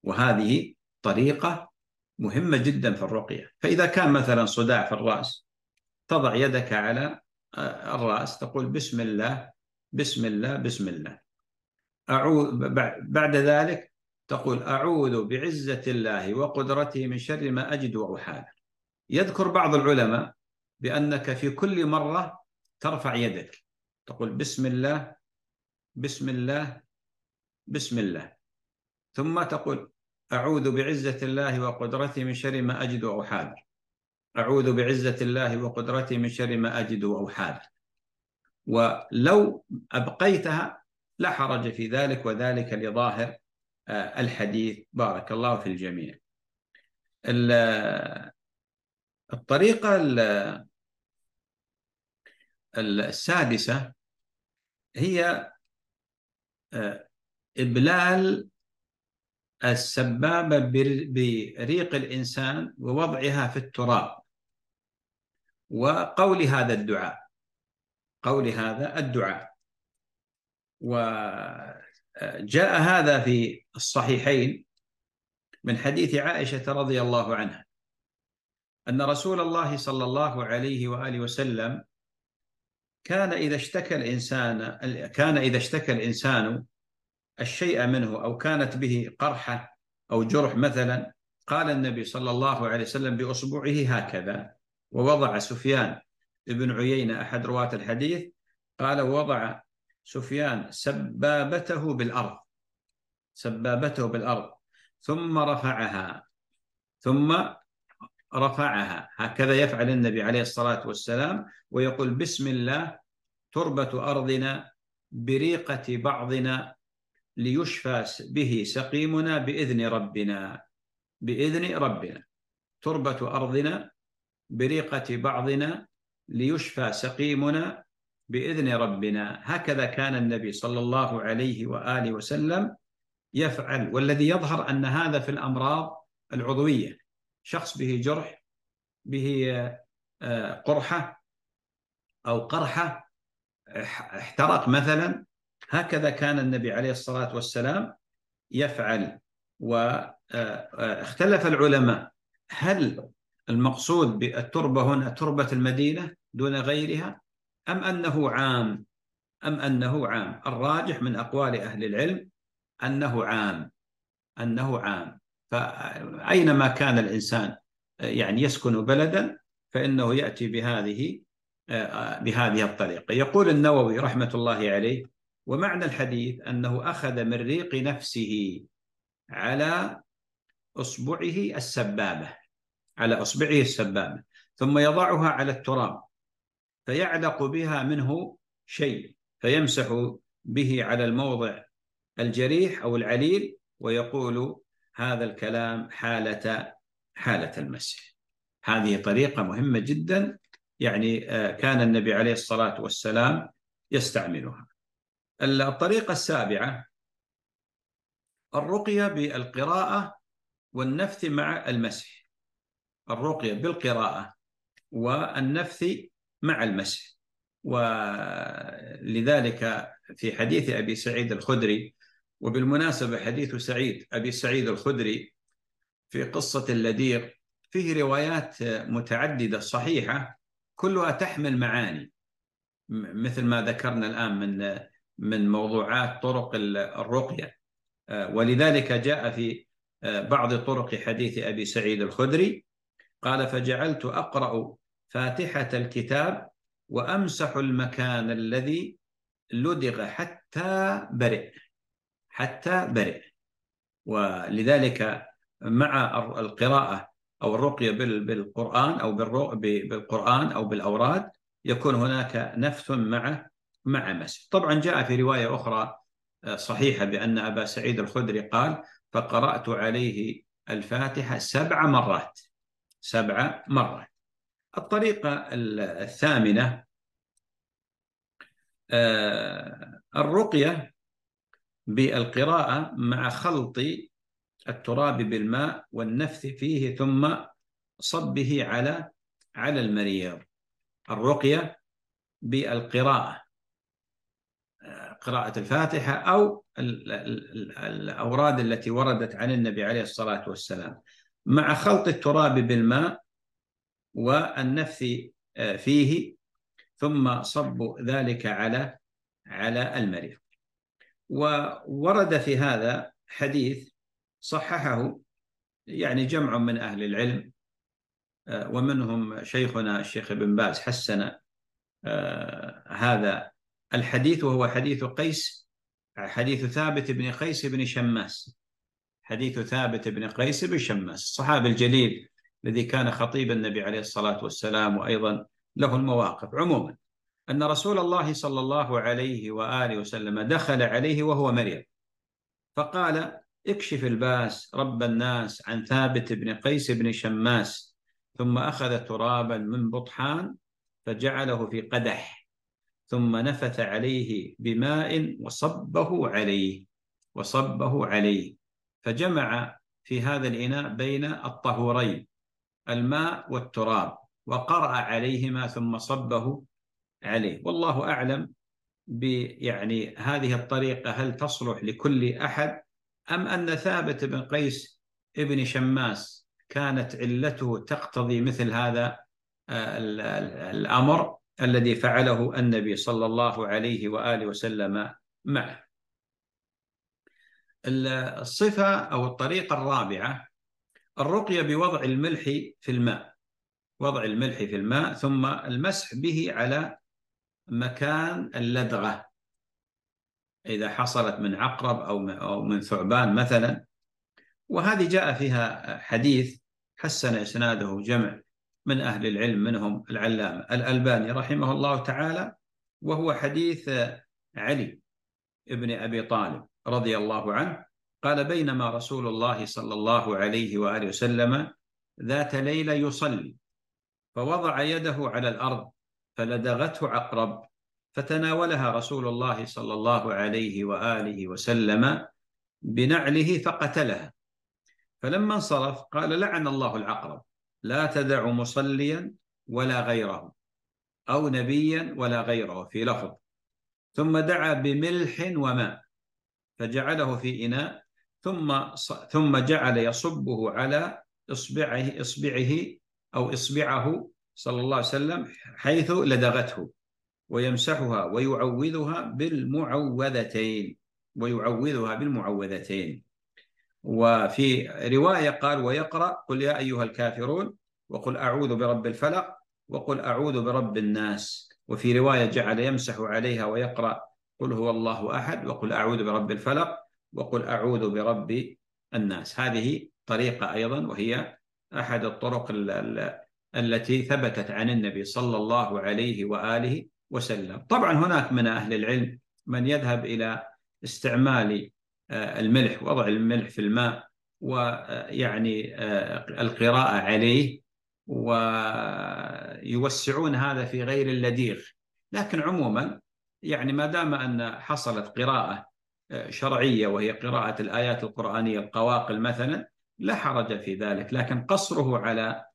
وهذه طريقة مهمة جدا في الرقية. فإذا كان مثلا صداع في الرأس تضع يدك على آه، الرأس تقول بسم الله بسم الله بسم الله. أعوذ بعد ذلك تقول أعوذ بعزة الله وقدرته من شر ما أجد وأحاذر. يذكر بعض العلماء بأنك في كل مرة ترفع يدك تقول بسم الله بسم الله بسم الله. ثم تقول أعوذ بعزة الله وقدرته من شر ما أجد وأحاذر أعوذ بعزة الله وقدرته من شر ما أجد وأحاذر ولو أبقيتها لا حرج في ذلك وذلك لظاهر آه، الحديث. بارك الله في الجميع. الطريقة السادسة هي آه، إبلال السبابة بريق الإنسان ووضعها في التراب. وقول هذا الدعاء قول هذا الدعاء. وجاء هذا في الصحيحين من حديث عائشة رضي الله عنها أن رسول الله صلى الله عليه وآله وسلم كان إذا اشتكى الإنسان كان إذا اشتكى الإنسان الشيء منه أو كانت به قرحة أو جرح مثلا قال النبي صلى الله عليه وسلم بأصبعه هكذا. ووضع سفيان بن عيينة أحد رواة الحديث قال وضع سفيان سبابته بالأرض سبابته بالأرض ثم رفعها ثم رفعها. هكذا يفعل النبي عليه الصلاة والسلام ويقول بسم الله تربة أرضنا بريقة بعضنا ليشفى به سقيمنا بإذن ربنا بإذن ربنا. تربة أرضنا بريقة بعضنا ليشفى سقيمنا بإذن ربنا. هكذا كان النبي صلى الله عليه وآله وسلم يفعل والذي يظهر أن هذا في الأمراض العضوية. شخص به جرح به آه، قرحة أو قرحة احترق مثلا هكذا كان النبي عليه الصلاة والسلام يفعل واختلف العلماء. هل المقصود بالتربة هنا تربة المدينة دون غيرها أم أنه عام؟ أم أنه عام؟ الراجح من أقوال أهل العلم أنه عام أنه عام. فأينما كان الإنسان يعني يسكن بلدا فإنه يأتي بهذه بهذه الطريقة. يقول النووي رحمة الله عليه ومعنى الحديث أنه أخذ من ريق نفسه على أصبعه السبابة على أصبعه السبابة ثم يضعها على التراب فيعلق بها منه شيء فيمسح به على الموضع الجريح أو العليل ويقول هذا الكلام حالة حالة المسح. هذه طريقة مهمة جدا يعني آه، كان النبي عليه الصلاة والسلام يستعملها. الطريقة السابعة الرقية بالقراءة والنفث مع المسح. الرقية بالقراءة والنفث مع المسح. ولذلك في حديث أبي سعيد الخدري وبالمناسبة حديث سعيد أبي سعيد الخدري في قصة اللدير فيه روايات متعددة صحيحة كلها تحمل معاني. مثل ما ذكرنا الآن من من موضوعات طرق الرقية. ولذلك جاء في بعض طرق حديث أبي سعيد الخدري قال فجعلت أقرأ فاتحة الكتاب وأمسح المكان الذي لدغ حتى برئ حتى برئ. ولذلك مع القراءة أو الرقية بالقرآن أو بالقرآن أو بالأوراد يكون هناك نفث مع مع مسح طبعا جاء في رواية أخرى آه، صحيحة بأن أبا سعيد الخدري قال فقرأت عليه الفاتحة سبع مرات. سبع مرات. الطريقة الثامنة آه، الرقية بالقراءة مع خلط التراب بالماء والنفث فيه ثم صبه على على المريض. الرقية بالقراءة. قراءة الفاتحة أو الأوراد التي وردت عن النبي عليه الصلاة والسلام. مع خلط التراب بالماء والنفث آه، فيه ثم صب ذلك على على المريض وورد في هذا حديث صححه يعني جمع من أهل العلم آه، ومنهم شيخنا الشيخ ابن باز حسن آه، هذا الحديث وهو حديث قيس حديث ثابت بن قيس بن شماس. حديث ثابت بن قيس بن شماس. الصحابي الجليل الذي كان خطيب النبي عليه الصلاة والسلام وأيضا له المواقف. عموما أن رسول الله صلى الله عليه وآله وسلم دخل عليه وهو مريض. فقال اكشف الباس رب الناس عن ثابت بن قيس بن شماس ثم أخذ ترابا من بطحان فجعله في قدح. ثم نفث عليه بماء وصبه عليه وصبه عليه. فجمع في هذا الإناء بين الطهورين الماء والتراب وقرأ عليهما ثم صبه عليه. والله أعلم يعني هذه الطريقة هل تصلح لكل أحد أم أن ثابت بن قيس ابن شماس كانت علته تقتضي مثل هذا آه، الأمر؟ الذي فعله النبي صلى الله عليه وآله وسلم معه. الصفة أو الطريقة الرابعة الرقية بوضع الملح في الماء. وضع الملح في الماء ثم المسح به على مكان اللدغة. إذا حصلت من عقرب أو من ثعبان مثلا. وهذه جاء فيها حديث حسن إسناده جمع. من أهل العلم منهم العلامة الألباني رحمه الله تعالى وهو حديث علي ابن أبي طالب رضي الله عنه قال بينما رسول الله صلى الله عليه وآله وسلم ذات ليلة يصلي فوضع يده على الأرض فلدغته عقرب فتناولها رسول الله صلى الله عليه وآله وسلم بنعله فقتلها فلما انصرف قال لعن الله العقرب لا تدع مصليا ولا غيره أو نبيا ولا غيره في لفظ. ثم دعا بملح وماء فجعله في إناء ثم ثم جعل يصبه على إصبعه إصبعه أو إصبعه صلى الله عليه وسلم حيث لدغته ويمسحها ويعوذها بالمعوذتين ويعوذها بالمعوذتين. وفي رواية قال ويقرأ قل يا أيها الكافرون وقل أعوذ برب الفلق وقل أعوذ برب الناس. وفي رواية جعل يمسح عليها ويقرأ قل هو الله أحد وقل أعوذ برب الفلق وقل أعوذ برب الناس. هذه طريقة أيضا وهي أحد الطرق التي ثبتت عن النبي صلى الله عليه وآله وسلم. طبعا هناك من أهل العلم من يذهب إلى استعمال الملح وضع الملح في الماء ويعني آه، القراءة عليه ويوسعون هذا في غير اللديغ. لكن عموما يعني ما دام أن حصلت قراءة آه، شرعية وهي قراءة الآيات القرآنية القواقل مثلا لا حرج في ذلك. لكن قصره على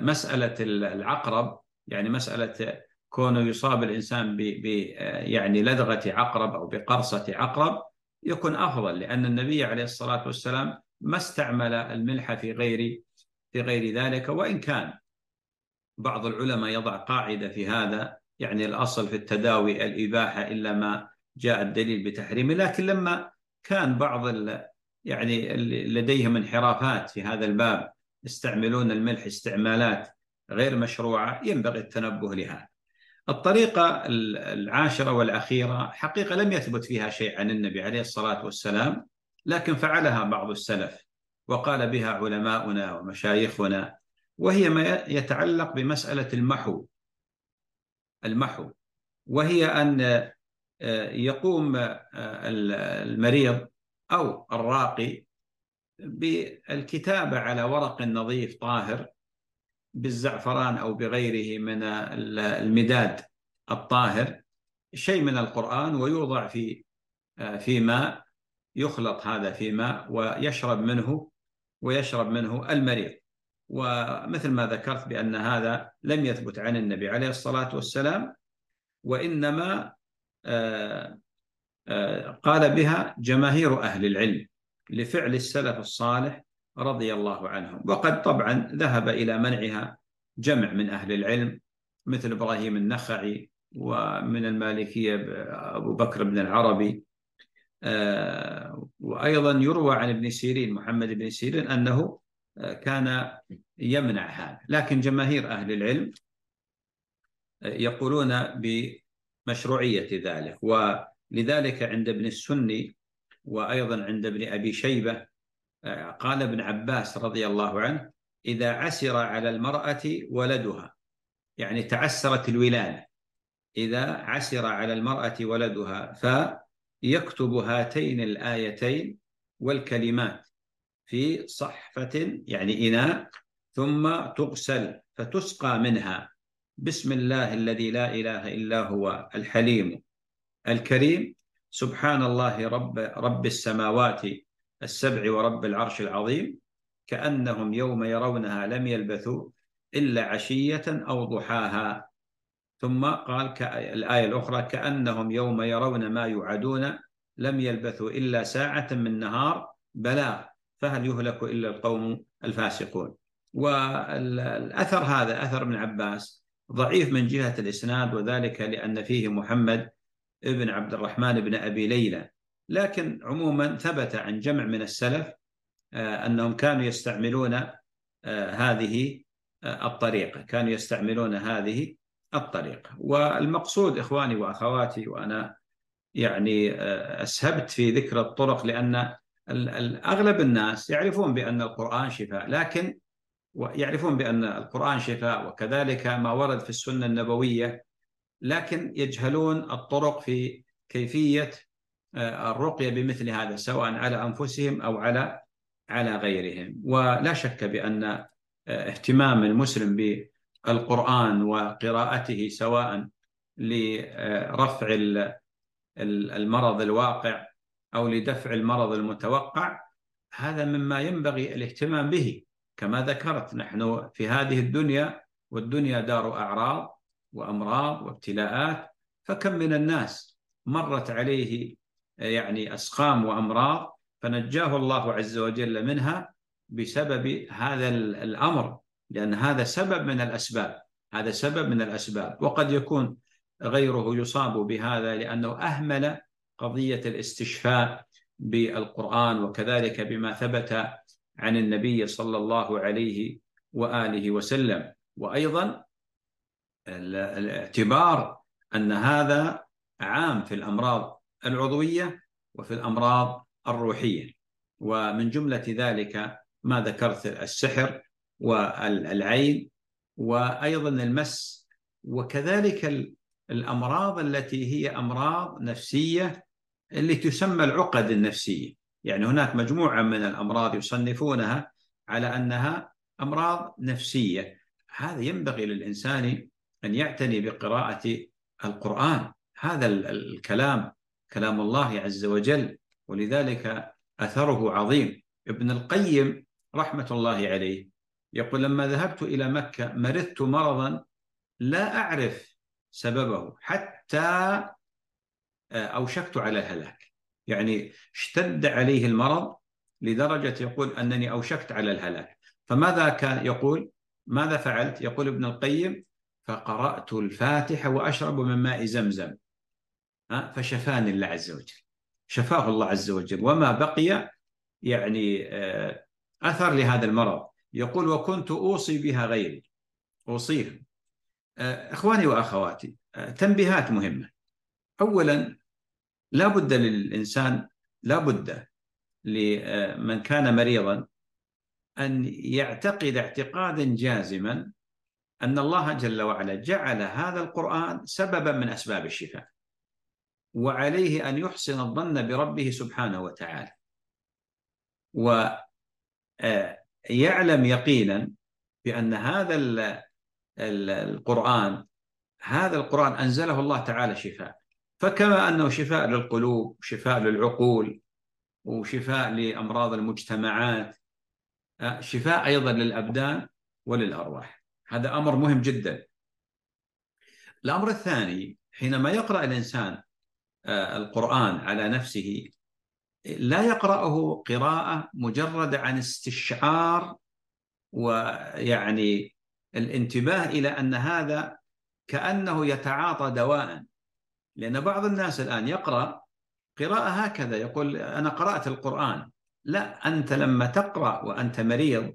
مسألة العقرب يعني مسألة كونه يصاب الإنسان ب يعني لدغة عقرب أو بقرصة عقرب يكون أفضل لأن النبي عليه الصلاة والسلام ما استعمل الملح في غير في غير ذلك وإن كان بعض العلماء يضع قاعدة في هذا يعني الأصل في التداوي الإباحة إلا ما جاء الدليل بتحريمه. لكن لما كان بعض يعني لديهم انحرافات في هذا الباب يستعملون الملح استعمالات غير مشروعة ينبغي التنبه لهذا. الطريقة العاشرة والأخيرة حقيقة لم يثبت فيها شيء عن النبي عليه الصلاة والسلام لكن فعلها بعض السلف وقال بها علماؤنا ومشايخنا وهي ما يتعلق بمسألة المحو. المحو. وهي أن آه، يقوم آه، المريض أو الراقي بالكتابة على ورق نظيف طاهر بالزعفران أو بغيره من المداد الطاهر شيء من القرآن ويوضع في في ماء يخلط هذا في ماء ويشرب منه ويشرب منه المريض. ومثل ما ذكرت بأن هذا لم يثبت عن النبي عليه الصلاة والسلام وإنما آه، آه، قال بها جماهير أهل العلم لفعل السلف الصالح رضي الله عنهم. وقد طبعا ذهب إلى منعها جمع من أهل العلم مثل إبراهيم النخعي ومن المالكية أبو بكر بن العربي. آه، وأيضا يروى عن ابن سيرين محمد بن سيرين أنه آه، كان يمنع هذا. لكن جماهير أهل العلم آه، يقولون بمشروعية ذلك. ولذلك عند ابن السني وأيضا عند ابن أبي شيبة قال ابن عباس رضي الله عنه إذا عسر على المرأة ولدها يعني تعسرت الولادة. إذا عسر على المرأة ولدها فيكتب هاتين الآيتين والكلمات في صحفة يعني إناء ثم تغسل فتسقى منها. بسم الله الذي لا إله إلا هو الحليم الكريم. سبحان الله رب رب السماوات السبع ورب العرش العظيم كأنهم يوم يرونها لم يلبثوا إلا عشية أو ضحاها. ثم قال الآية الأخرى كأنهم يوم يرون ما يوعدون لم يلبثوا إلا ساعة من نهار. بلاغ فهل يهلك إلا القوم الفاسقون. والأثر هذا أثر ابن عباس ضعيف من جهة الإسناد وذلك لأن فيه محمد ابن عبد الرحمن بن أبي ليلى. لكن عموما ثبت عن جمع من السلف آه، أنهم كانوا يستعملون آه، هذه آه، الطريقة كانوا يستعملون هذه الطريقة. والمقصود إخواني وأخواتي وأنا يعني أسهبت في ذكر الطرق لأن أغلب الناس يعرفون بأن القرآن شفاء لكن يعرفون بأن القرآن شفاء وكذلك ما ورد في السنة النبوية لكن يجهلون الطرق في كيفية الرقية بمثل هذا سواء على أنفسهم أو على على غيرهم. ولا شك بأن آه، اهتمام المسلم بالقرآن وقراءته سواء لرفع المرض الواقع أو لدفع المرض المتوقع هذا مما ينبغي الاهتمام به. كما ذكرت نحن في هذه الدنيا والدنيا دار أعراض وأمراض وابتلاءات فكم من الناس مرت عليه يعني أسقام وأمراض فنجاه الله عز وجل منها بسبب هذا الأمر لأن هذا سبب من الأسباب هذا سبب من الأسباب. وقد يكون غيره يصاب بهذا لأنه أهمل قضية الاستشفاء بالقرآن وكذلك بما ثبت عن النبي صلى الله عليه وآله وسلم. وأيضا الاعتبار أن هذا عام في الأمراض العضوية وفي الأمراض الروحية. ومن جملة ذلك ما ذكرت السحر والعين وأيضا المس. وكذلك الأمراض التي هي أمراض نفسية اللي تسمى العقد النفسية. يعني هناك مجموعة من الأمراض يصنفونها على أنها أمراض نفسية. هذا ينبغي للإنسان أن يعتني بقراءة القرآن. هذا الكلام كلام الله عز وجل ولذلك أثره عظيم. ابن القيم رحمة الله عليه يقول لما ذهبت إلى مكة مرضت مرضا لا أعرف سببه حتى أوشكت على الهلاك يعني اشتد عليه المرض لدرجة يقول أنني أوشكت على الهلاك. فماذا كان يقول؟ ماذا فعلت؟ يقول ابن القيم فقرأت الفاتحة وأشرب من ماء زمزم. فشفاني الله عز وجل. شفاه الله عز وجل. وما بقي يعني آه، أثر لهذا المرض. يقول وكنت أوصي بها غيري. أوصيهم آه، إخواني وأخواتي آه، تنبيهات مهمة. أولا لا بد للإنسان لا بد لمن كان مريضا أن يعتقد اعتقادا جازما أن الله جل وعلا جعل هذا القرآن سببا من أسباب الشفاء. وعليه أن يحسن الظن بربه سبحانه وتعالى. ويعلم يقينا بأن هذا القرآن هذا القرآن أنزله الله تعالى شفاء. فكما أنه شفاء للقلوب شفاء للعقول وشفاء لأمراض المجتمعات شفاء أيضا للأبدان وللأرواح. هذا أمر مهم جدا. الأمر الثاني حينما يقرأ الإنسان آه، القرآن على نفسه لا يقرأه قراءة مجرد عن استشعار ويعني الانتباه إلى أن هذا كأنه يتعاطى دواء. لأن بعض الناس الآن يقرأ قراءة هكذا يقول أنا قرأت القرآن. لا أنت لما تقرأ وأنت مريض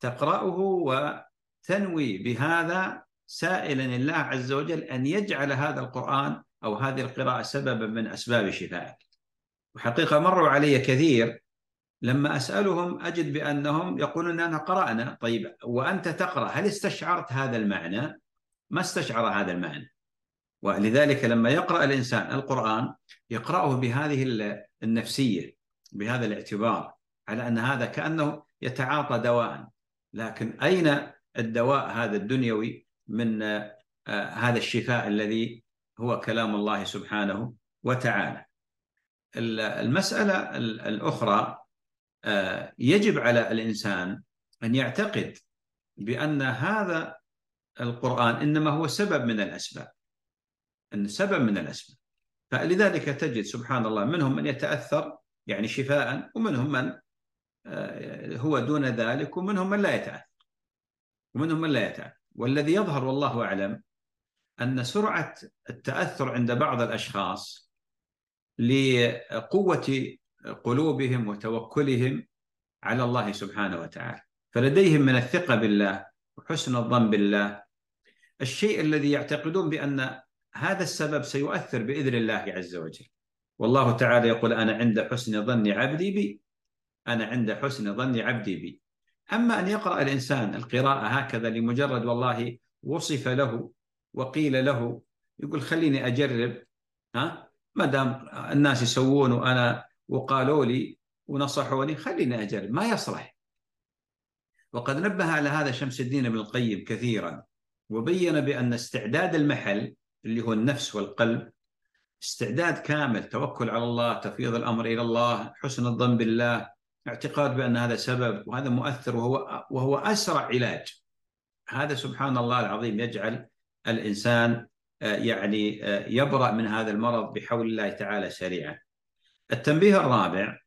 تقرأه وتنوي بهذا سائلا الله عز وجل أن يجعل هذا القرآن أو هذه القراءة سببا من أسباب شفائك. وحقيقة مروا علي كثير لما أسألهم أجد بأنهم يقولون أننا قرأنا. طيب وأنت تقرأ هل استشعرت هذا المعنى؟ ما استشعر هذا المعنى؟ ولذلك لما يقرأ الإنسان القرآن يقرأه بهذه النفسية بهذا الاعتبار على أن هذا كأنه يتعاطى دواء لكن أين الدواء هذا الدنيوي من آه، هذا الشفاء الذي هو كلام الله سبحانه وتعالى. المسألة الأخرى آه، يجب على الإنسان أن يعتقد بأن هذا القرآن إنما هو سبب من الأسباب. أن سبب من الأسباب. فلذلك تجد سبحان الله منهم من يتأثر يعني شفاء ومنهم من آه، هو دون ذلك ومنهم من لا يتأثر. ومنهم من لا يتأثر. والذي يظهر والله أعلم أن سرعة التأثر عند بعض الأشخاص لقوة قلوبهم وتوكلهم على الله سبحانه وتعالى. فلديهم من الثقة بالله وحسن الظن بالله. الشيء الذي يعتقدون بأن هذا السبب سيؤثر بإذن الله عز وجل. والله تعالى يقول أنا عند حسن ظن عبدي بي. أنا عند حسن ظن عبدي بي. أما أن يقرأ الإنسان القراءة هكذا لمجرد والله وصف له وقيل له يقول خليني أجرب ها؟ ما دام الناس يسوون وأنا وقالوا لي ونصحوني خليني أجرب ما يصلح. وقد نبه على هذا شمس الدين ابن القيم كثيرا وبين بأن استعداد المحل اللي هو النفس والقلب استعداد كامل توكل على الله تفويض الأمر إلى الله حسن الظن بالله اعتقاد بأن هذا سبب وهذا مؤثر وهو, وهو أسرع علاج. هذا سبحان الله العظيم يجعل الإنسان آه، يعني آه، يبرأ من هذا المرض بحول الله تعالى سريعا. التنبيه الرابع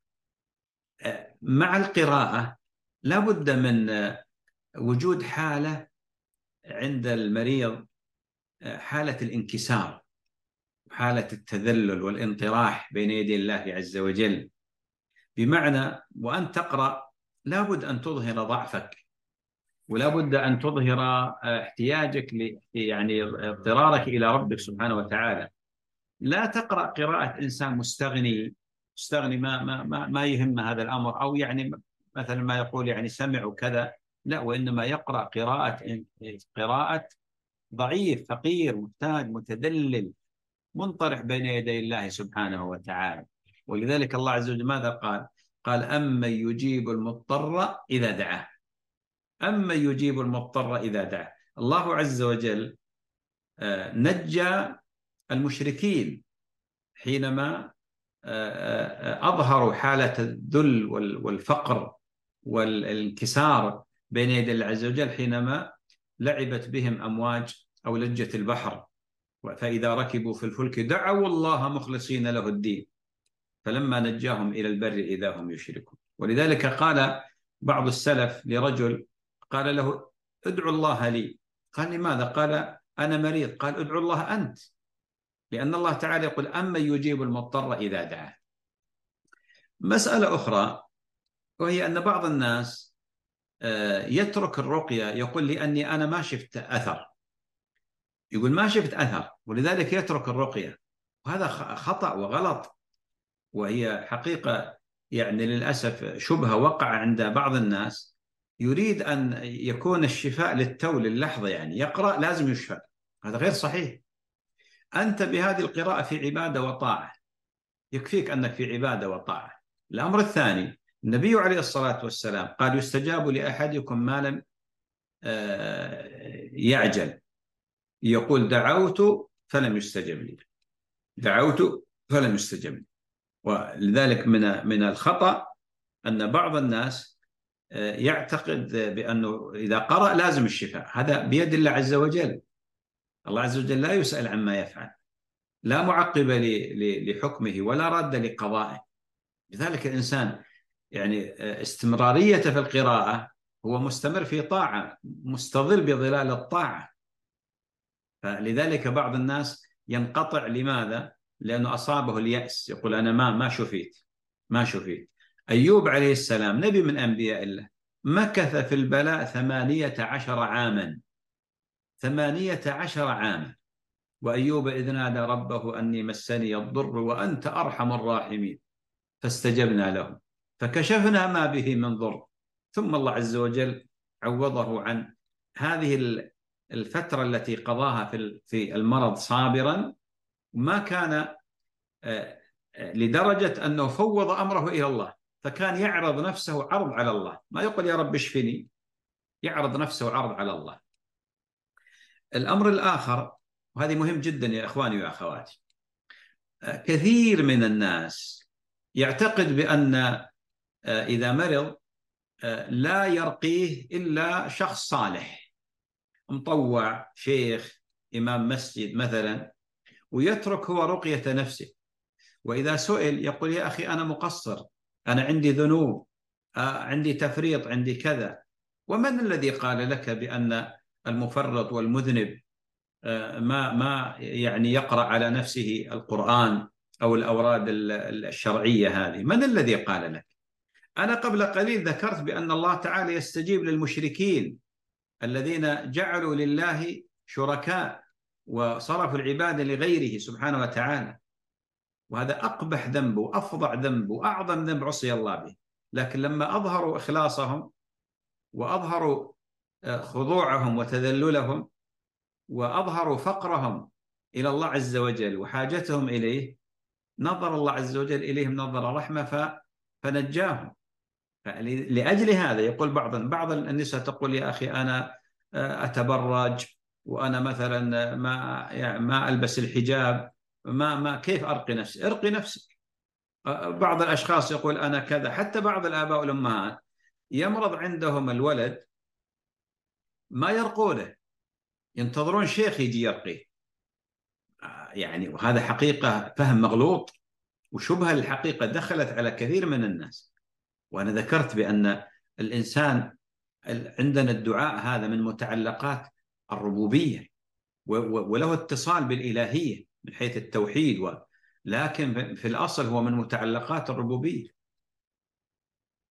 آه، مع القراءة لا بد من وجود حالة عند المريض حالة الانكسار حالة التذلل والانطراح بين يدي الله عز وجل. بمعنى وأن تقرأ لابد أن تظهر ضعفك. ولا بد أن تظهر احتياجك ل يعني اضطرارك إلى ربك سبحانه وتعالى. لا تقرأ قراءة إنسان مستغني مستغني ما ما ما, ما يهم هذا الأمر أو يعني مثلا ما يقول يعني سمع وكذا لا وإنما يقرأ قراءة قراءة ضعيف فقير محتاج متدلل منطرح بين يدي الله سبحانه وتعالى. ولذلك الله عز وجل ماذا قال؟ قال أمن يجيب المضطر إذا دعاه. أمن يجيب المضطر إذا دعاه الله عز وجل آه، نجى المشركين حينما آه، آه، أظهروا حالة الذل والفقر والانكسار بين يدي الله عز وجل حينما لعبت بهم أمواج أو لجة البحر. فإذا ركبوا في الفلك دعوا الله مخلصين له الدين. فلما نجاهم إلى البر إذا هم يشركون. ولذلك قال بعض السلف لرجل قال له ادعو الله لي. قال لماذا؟ قال أنا مريض. قال ادعو الله أنت. لأن الله تعالى يقول أما يجيب المضطر إذا دعاه. مسألة أخرى وهي أن بعض الناس آه، يترك الرقية يقول لأني أنا ما شفت أثر. يقول ما شفت أثر. ولذلك يترك الرقية. وهذا خطأ وغلط. وهي حقيقة يعني للأسف شبهة وقع عند بعض الناس. يريد أن يكون الشفاء للتو للحظة يعني يقرأ لازم يشفى هذا غير صحيح. أنت بهذه القراءة في عبادة وطاعة. يكفيك أنك في عبادة وطاعة. الأمر الثاني النبي عليه الصلاة والسلام قال يستجاب لأحدكم ما لم آه، يعجل. يقول دعوت فلم يستجب لي. دعوت فلم يستجب لي. ولذلك من من الخطأ أن بعض الناس يعتقد بأنه إذا قرأ لازم الشفاء. هذا بيد الله عز وجل. الله عز وجل لا يسأل عما يفعل. لا معقب لحكمه ولا راد لقضائه. لذلك الإنسان يعني آه، استمراريته في القراءة هو مستمر في طاعة مستظل بظلال الطاعة. فلذلك بعض الناس ينقطع. لماذا؟ لأنه أصابه اليأس. يقول أنا ما ما شفيت. ما شفيت. أيوب عليه السلام نبي من أنبياء الله مكث في البلاء ثمانية عشر عاما. ثمانية عشر عاما. وأيوب إذ نادى ربه أني مسني الضر وأنت أرحم الراحمين. فاستجبنا له فكشفنا ما به من ضر. ثم الله عز وجل عوضه عن هذه الفترة التي قضاها في المرض صابرا. ما كان آه، آه، لدرجة أنه فوض أمره إلى الله. فكان يعرض نفسه عرض على الله. ما يقول يا رب اشفني يعرض نفسه عرض على الله. الأمر الآخر وهذه مهم جدا يا إخواني وأخواتي كثير من الناس يعتقد بأن آه، إذا مرض آه، لا يرقيه إلا شخص صالح مطوع شيخ إمام مسجد مثلا ويترك هو رقية نفسه. وإذا سئل يقول يا أخي أنا مقصر. أنا عندي ذنوب آه، عندي تفريط عندي كذا. ومن الذي قال لك بأن المفرط والمذنب آه، ما ما يعني يقرأ على نفسه القرآن أو الأوراد الشرعية هذه؟ من الذي قال لك؟ أنا قبل قليل ذكرت بأن الله تعالى يستجيب للمشركين الذين جعلوا لله شركاء وصرفوا العبادة لغيره سبحانه وتعالى. وهذا أقبح ذنب وأفظع ذنب وأعظم ذنب عصي الله به. لكن لما أظهروا إخلاصهم وأظهروا خضوعهم وتذللهم وأظهروا فقرهم إلى الله عز وجل وحاجتهم إليه نظر الله عز وجل إليهم نظر رحمة فنجاهم. لأجل هذا يقول بعض بعض النساء تقول يا أخي أنا آه، أتبرج وأنا مثلا ما يعني ما ألبس الحجاب. ما ما كيف أرقي نفسي؟ ارقي نفسك. آه، بعض الأشخاص يقول أنا كذا. حتى بعض الآباء والأمهات يمرض عندهم الولد ما يرقونه. ينتظرون شيخ يجي يرقيه يعني وهذا حقيقة فهم مغلوط. وشبهة الحقيقة دخلت على كثير من الناس. وأنا ذكرت بأن الإنسان عندنا الدعاء هذا من متعلقات الربوبية. وله اتصال بالإلهية. من حيث التوحيد و لكن في الأصل هو من متعلقات الربوبية.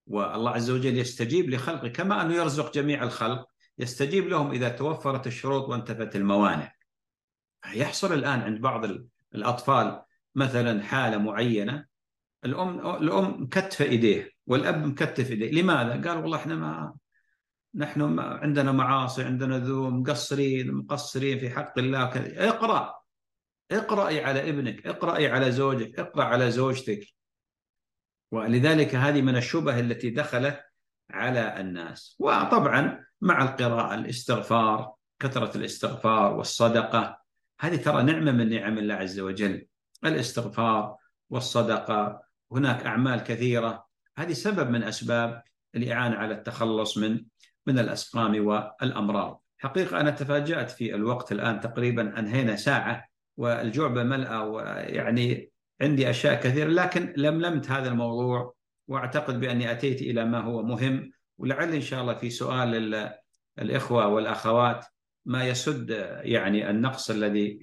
والله عز وجل يستجيب لخلقه كما أنه يرزق جميع الخلق يستجيب لهم إذا توفرت الشروط وانتفت الموانع. يحصل الآن عند بعض الأطفال مثلا حالة معينة الأم الأم مكتفة إيديه والأب مكتف إيديه. لماذا؟ قال والله إحنا ما نحن ما عندنا معاصي عندنا ذنوب مقصرين مقصرين في حق الله اقرأ. اقرأي على ابنك اقرأي على زوجك اقرأ على زوجتك. ولذلك هذه من الشبه التي دخلت على الناس. وطبعا مع القراءة الاستغفار كثرة الاستغفار والصدقة هذه ترى نعمة من نعم الله عز وجل. الاستغفار والصدقة هناك أعمال كثيرة. هذه سبب من أسباب الإعانة على التخلص من من الأسقام والأمراض. حقيقة أنا تفاجأت في الوقت الآن تقريبا أنهينا ساعة والجعبة ملأة ويعني عندي أشياء كثيرة لكن لملمت هذا الموضوع وأعتقد بأني أتيت إلى ما هو مهم. ولعل إن شاء الله في سؤال الإخوة والأخوات ما يسد يعني النقص الذي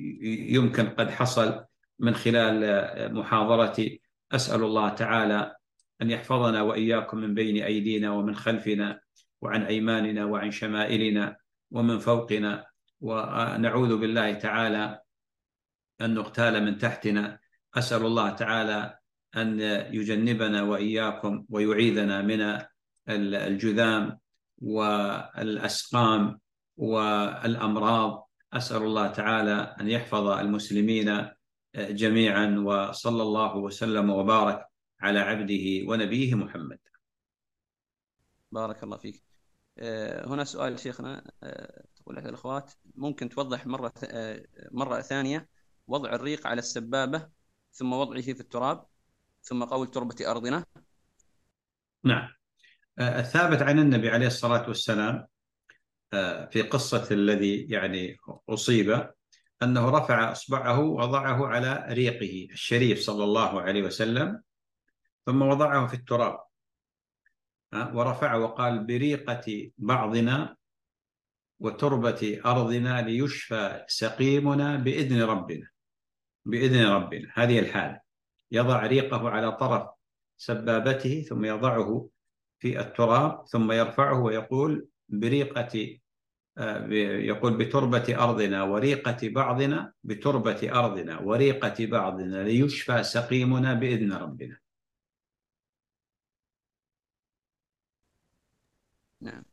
يمكن قد حصل من خلال محاضرتي. أسأل الله تعالى أن يحفظنا وإياكم من بين أيدينا ومن خلفنا وعن أيماننا وعن شمائلنا ومن فوقنا. ونعوذ بالله تعالى أن نغتال من تحتنا. أسأل الله تعالى أن يجنبنا وإياكم ويعيذنا من الجذام والأسقام والأمراض. أسأل الله تعالى أن يحفظ المسلمين جميعا وصلى الله وسلم وبارك على عبده ونبيه محمد. بارك الله فيك. آه، هنا سؤال شيخنا. آه، تقول لك الأخوات ممكن توضح مرة آه، مرة ثانية وضع الريق على السبابة ثم وضعه في التراب ثم قول تربة أرضنا. نعم. الثابت عن النبي عليه الصلاة والسلام في قصة الذي يعني أصيب أنه رفع إصبعه وضعه على ريقه الشريف صلى الله عليه وسلم ثم وضعه في التراب ورفع وقال بريقة بعضنا وتربة أرضنا ليشفى سقيمنا بإذن ربنا. بإذن ربنا هذه الحالة يضع ريقه على طرف سبابته ثم يضعه في التراب ثم يرفعه ويقول بريقة يقول بتربة أرضنا وريقة بعضنا بتربة أرضنا وريقة بعضنا ليشفى سقيمنا بإذن ربنا. نعم.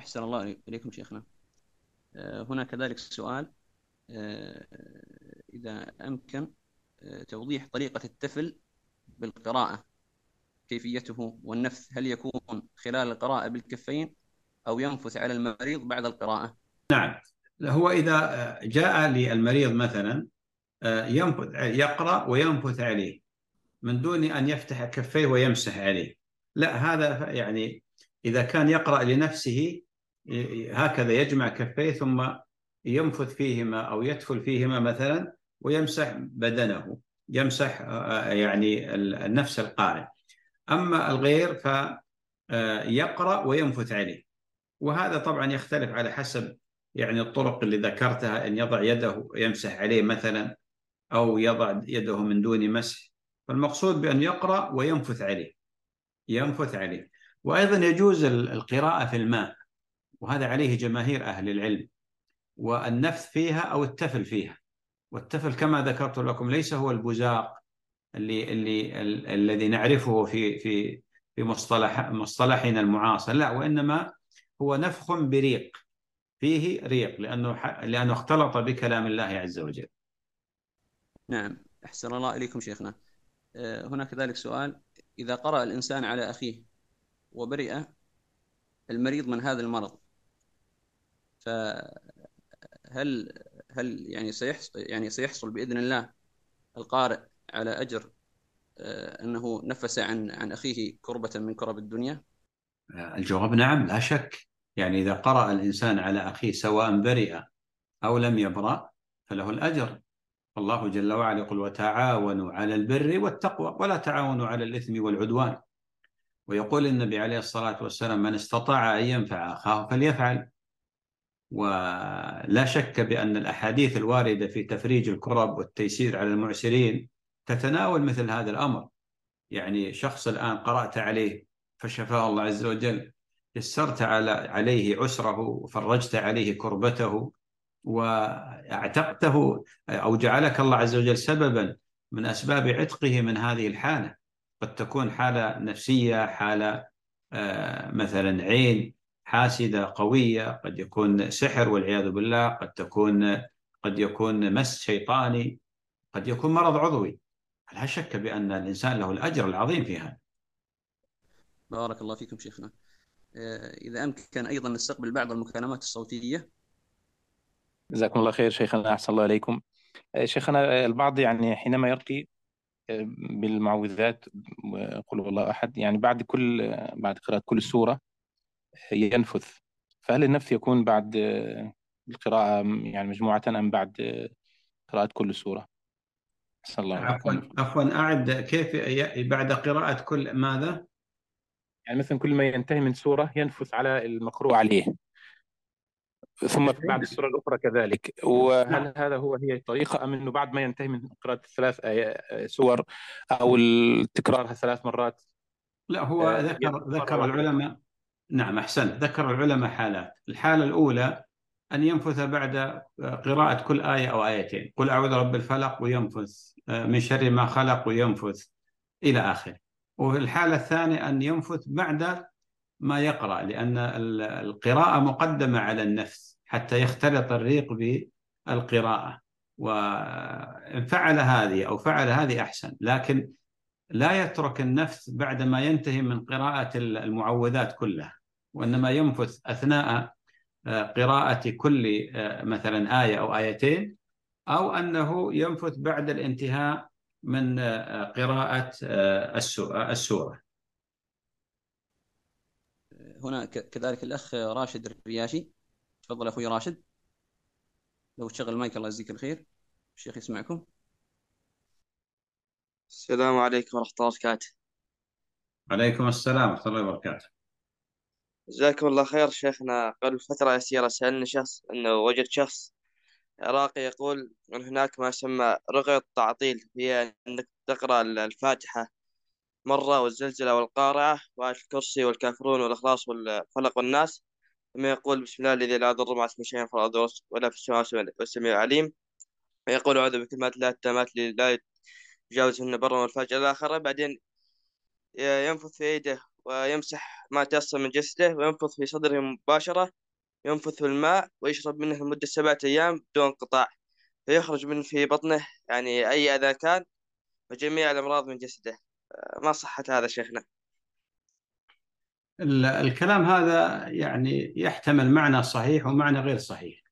أحسن الله إليكم شيخنا. آه، هنا كذلك سؤال. آه، إذا أمكن آه، توضيح طريقة التفل بالقراءة كيفيته والنفث هل يكون خلال القراءة بالكفين أو ينفث على المريض بعد القراءة؟ نعم. هو إذا جاء للمريض مثلا ينفث يقرأ وينفث عليه من دون أن يفتح كفيه ويمسح عليه. لا هذا يعني إذا كان يقرأ لنفسه هكذا يجمع كفيه ثم ينفث فيهما أو يدخل فيهما مثلا ويمسح بدنه يمسح يعني النفس القارئ. أما الغير فيقرأ وينفث عليه. وهذا طبعا يختلف على حسب يعني الطرق اللي ذكرتها أن يضع يده يمسح عليه مثلا أو يضع يده من دون مسح. فالمقصود بأن يقرأ وينفث عليه ينفث عليه. وأيضا يجوز القراءة في الماء وهذا عليه جماهير أهل العلم والنفث فيها أو التفل فيها. والتفل كما ذكرت لكم ليس هو البزاق اللي اللي ال الذي نعرفه في في في مصطلح مصطلحنا المعاصر. لا وإنما هو نفخ بريق. فيه ريق لأنه لأنه اختلط بكلام الله عز وجل. نعم. أحسن الله إليكم شيخنا. آه، هنا كذلك سؤال. إذا قرأ الإنسان على أخيه وبرئ المريض من هذا المرض فهل هل يعني سيحصل يعني سيحصل بإذن الله القارئ على أجر آه، أنه نفس عن عن أخيه كربة من كرب الدنيا؟ الجواب نعم لا شك. يعني إذا قرأ الإنسان على أخيه سواء برئ أو لم يبرأ فله الأجر. الله جل وعلا يقول وتعاونوا على البر والتقوى ولا تعاونوا على الإثم والعدوان ويقول النبي عليه الصلاة والسلام من استطاع أن ينفع أخاه فليفعل ولا شك بأن الأحاديث الواردة في تفريج الكرب والتيسير على المعسرين تتناول مثل هذا الأمر. يعني شخص الآن قرأت عليه فشفاه الله عز وجل يسرت على عليه عسره وفرجت عليه كربته وأعتقته أو جعلك الله عز وجل سببا من أسباب عتقه من هذه الحالة. قد تكون حالة نفسية حالة آه، مثلا عين حاسدة قوية قد يكون سحر والعياذ بالله قد تكون قد يكون مس شيطاني قد يكون مرض عضوي. لا شك بأن الإنسان له الأجر العظيم في هذا بارك الله فيكم شيخنا. آه، إذا أمكن أيضا نستقبل بعض المكالمات الصوتية. جزاكم الله خير شيخنا أحسن الله إليكم. آه، شيخنا آه، البعض يعني حينما يرقي بالمعوذات قل هو الله أحد يعني بعد كل بعد قراءة كل سورة ينفث. فهل النفث يكون بعد القراءة يعني مجموعة أم بعد قراءة كل سورة؟ أحسن الله عفوا. عفوا. أعد كيف بعد قراءة كل ماذا؟ يعني مثلا كل ما ينتهي من سورة ينفث على المقروء عليه. ثم بعد السورة الأخرى كذلك. وهل نعم. هذا هو هي الطريقة أم أنه بعد ما ينتهي من قراءة الثلاث سور أو تكرارها ثلاث مرات؟ لا هو آه، ذكر ذكر العلماء نعم أحسنت. ذكر العلماء حالات. الحالة الأولى أن ينفث بعد قراءة كل آية أو آيتين. قل أعوذ برب الفلق وينفث آه، من شر ما خلق وينفث إلى آخره. وفي الحالة الثانية أن ينفث بعد ما يقرأ لأن القراءة مقدمة على النفس حتى يختلط الريق بالقراءة. وإن فعل هذه أو فعل هذه أحسن. لكن لا يترك النفس بعد ما ينتهي من قراءة المعوذات كلها. وإنما ينفث أثناء آه، قراءة كل آه، مثلا آية أو آيتين أو أنه ينفث بعد الانتهاء من آه، قراءة السورة. هنا كذلك الأخ راشد الرياشي. تفضل أخوي راشد. لو تشغل المايك الله يجزيك الخير. الشيخ يسمعكم. السلام عليكم ورحمة الله وبركاته. عليكم السلام ورحمة الله وبركاته. جزاكم الله خير شيخنا قبل فترة يسيرة سألني شخص أنه وجد شخص عراقي يقول أن هناك ما يسمى رقية التعطيل هي أنك تقرأ الفاتحة مرة والزلزلة والقارعة وآية الكرسي والكافرون والإخلاص والفلق والناس. ثم يقول بسم الله الذي لا يضر مع اسمه شيئا في الأرض ولا في السماء والسميع العليم. ويقول أعوذ بكلمات الله التامات لا يجاوزهن برا والفاجر إلى آخره بعدين ينفث في يده ويمسح ما تيسر من جسده وينفث في صدره مباشرة ينفث الماء ويشرب منه لمدة سبعة أيام بدون انقطاع فيخرج من في بطنه يعني أي أذى كان وجميع الأمراض من جسده. ما صحة هذا شيخنا. الكلام هذا يعني يحتمل معنى صحيح ومعنى غير صحيح.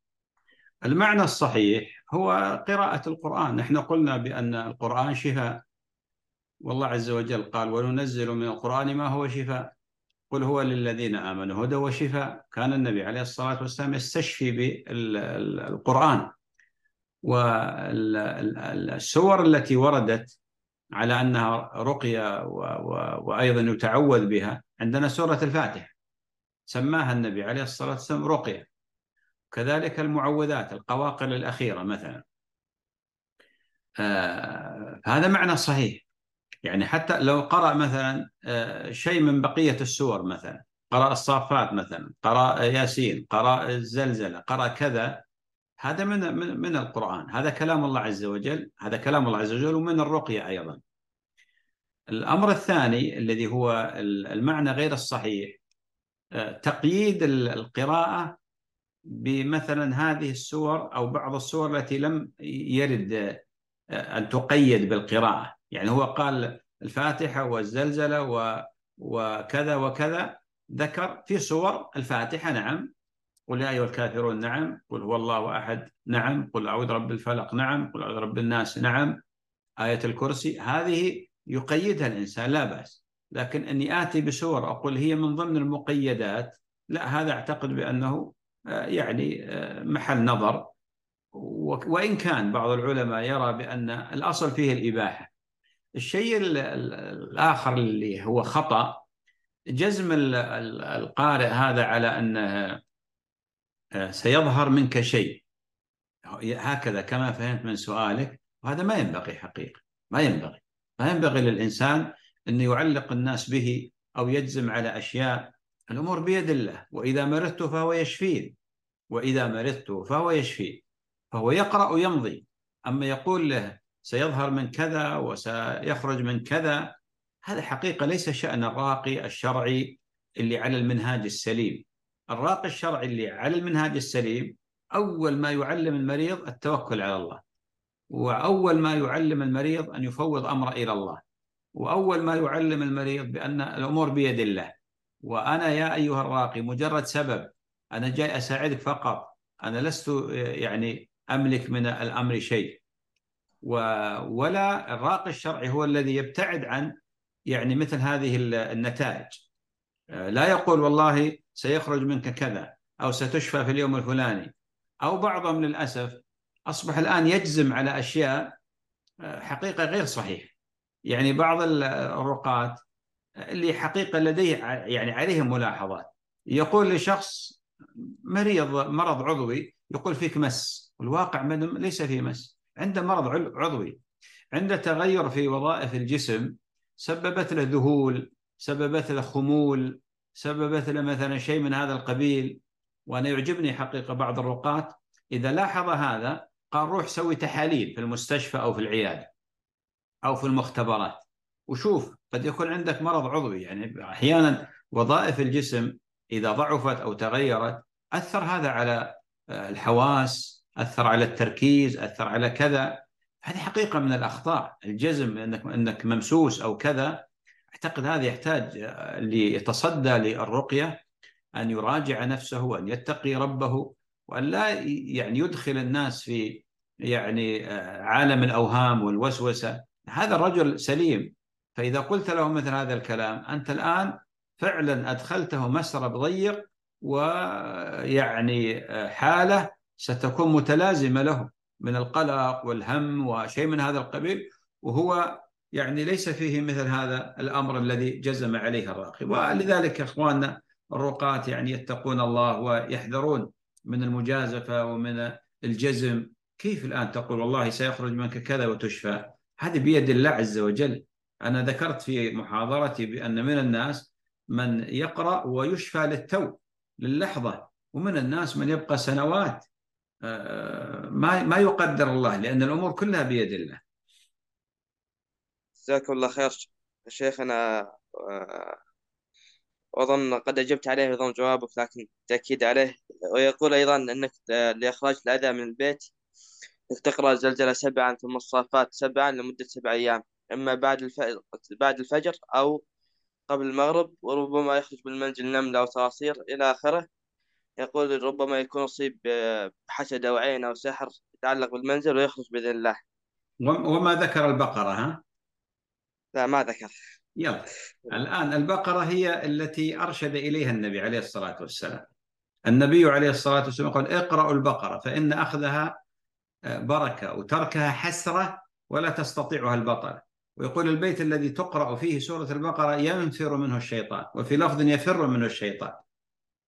المعنى الصحيح هو قراءة القرآن. نحن قلنا بأن القرآن شفاء. والله عز وجل قال وننزل من القرآن ما هو شفاء. قل هو للذين آمنوا. هدى وشفاء. كان النبي عليه الصلاة والسلام يستشفي بالقرآن والسور التي وردت على أنها رقية وأيضا يتعوذ بها عندنا سورة الفاتحة. سماها النبي عليه الصلاة والسلام رقية. كذلك المعوذات القواقل الأخيرة مثلا. آه هذا معنى صحيح. يعني حتى لو قرأ مثلا آه، شيء من بقية السور مثلا قرأ الصافات مثلا قرأ ياسين قرأ الزلزلة قرأ كذا هذا من من القرآن. هذا كلام الله عز وجل هذا كلام الله عز وجل ومن الرقية أيضا. الأمر الثاني الذي هو المعنى غير الصحيح آه، تقييد القراءة بمثلا هذه السور أو بعض السور التي لم يرد آه، أن تقيد بالقراءة. يعني هو قال الفاتحة والزلزلة وكذا وكذا ذكر في صور الفاتحة نعم. قل يا أيها الكافرون نعم. قل هو الله أحد نعم. قل أعوذ رب الفلق نعم. قل أعوذ رب الناس نعم. آية الكرسي هذه يقيدها الإنسان لا بأس. لكن أني آتي بسور أقول هي من ضمن المقيدات لا هذا أعتقد بأنه آه، يعني آه، محل نظر. وإن كان بعض العلماء يرى بأن الأصل فيه الإباحة. الشيء الآخر اللي هو خطأ جزم القارئ هذا على أنه آه، سيظهر منك شيء. هكذا كما فهمت من سؤالك وهذا ما ينبغي حقيقة ما ينبغي. ما ينبغي للإنسان أن يعلق الناس به أو يجزم على أشياء. الأمور بيد الله وإذا مرضت فهو يشفين وإذا مرضت فهو يشفين فهو يقرأ ويمضي. أما يقول له سيظهر من كذا وسيخرج من كذا. هذا حقيقة ليس شأن الراقي الشرعي اللي على المنهاج السليم. الراقي الشرعي اللي على المنهاج السليم أول ما يعلم المريض التوكل على الله وأول ما يعلم المريض أن يفوض أمره إلى الله وأول ما يعلم المريض بأن الأمور بيد الله. وأنا يا أيها الراقي مجرد سبب أنا جاي أساعدك فقط أنا لست يعني أملك من الأمر شيء. ولا الراقي الشرعي هو الذي يبتعد عن يعني مثل هذه النتائج. لا يقول والله سيخرج منك كذا أو ستشفى في اليوم الفلاني. أو بعضهم للأسف أصبح الآن يجزم على أشياء حقيقة غير صحيحة. يعني بعض الرقاة اللي حقيقة لديه يعني عليهم ملاحظات. يقول لشخص مريض مرض عضوي يقول فيك مس. الواقع ليس فيه مس. عنده مرض عضوي عنده تغير في وظائف الجسم سببت له ذهول سببت له خمول سببت له مثلا شيء من هذا القبيل. وأنا يعجبني حقيقة بعض الرقاة إذا لاحظ هذا قال روح سوي تحاليل في المستشفى أو في العيادة أو في المختبرات. وشوف قد يكون عندك مرض عضوي يعني أحيانا وظائف الجسم إذا ضعفت أو تغيرت أثر هذا على الحواس أثر على التركيز أثر على كذا. هذه حقيقة من الأخطاء. الجزم إنك إنك ممسوس أو كذا أعتقد هذا يحتاج اللي يتصدى للرقية أن يراجع نفسه وان يتقي ربه وأن لا يعني يدخل الناس في يعني عالم الأوهام والوسوسة. هذا الرجل سليم. فإذا قلت له مثل هذا الكلام أنت الآن فعلا أدخلته مسرب ضيق ويعني حالة ستكون متلازمة له من القلق والهم وشيء من هذا القبيل وهو يعني ليس فيه مثل هذا الأمر الذي جزم عليه الراقي. ولذلك إخواننا الرقاة يعني يتقون الله ويحذرون من المجازفة ومن الجزم. كيف الآن تقول والله سيخرج منك كذا وتشفى؟ هذه بيد الله عز وجل. أنا ذكرت في محاضرتي بأن من الناس من يقرأ ويشفى للتو للحظة ومن الناس من يبقى سنوات ما ما يقدر الله لأن الأمور كلها بيد الله. جزاكم الله خير شيخنا وأظن قد أجبت عليه أيضا جوابك لكن تأكيد عليه. ويقول أيضا أنك لإخراج الأذى من البيت تقرأ الزلزلة سبعا ثم الصافات سبعا لمدة سبع أيام إما بعد الفجر بعد الفجر أو قبل المغرب وربما يخرج بالمنزل نملة أو صراصير إلى آخره. يقول ربما يكون أصيب بحسد أو عين أو سحر يتعلق بالمنزل ويخرج بإذن الله. وما ذكر البقرة ها؟ لا ما ذكر. يلا. الآن البقرة هي التي أرشد إليها النبي عليه الصلاة والسلام. النبي عليه الصلاة والسلام قال اقرأوا البقرة فإن أخذها بركة وتركها حسرة ولا تستطيعها البطلة ويقول البيت الذي تقرأ فيه سورة البقرة ينفر منه الشيطان وفي لفظ يفر منه الشيطان.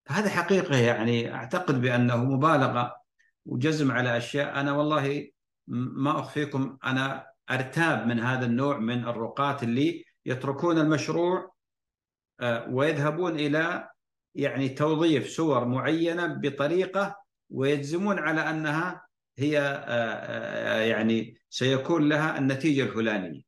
هذا حقيقة يعني أعتقد بأنه مبالغة وجزم على أشياء. أنا والله ما أخفيكم أنا أرتاب من هذا النوع من الرقاة اللي يتركون المشروع ويذهبون إلى يعني توظيف سور معينة بطريقة ويجزمون على أنها هي يعني سيكون لها النتيجة الفلانية.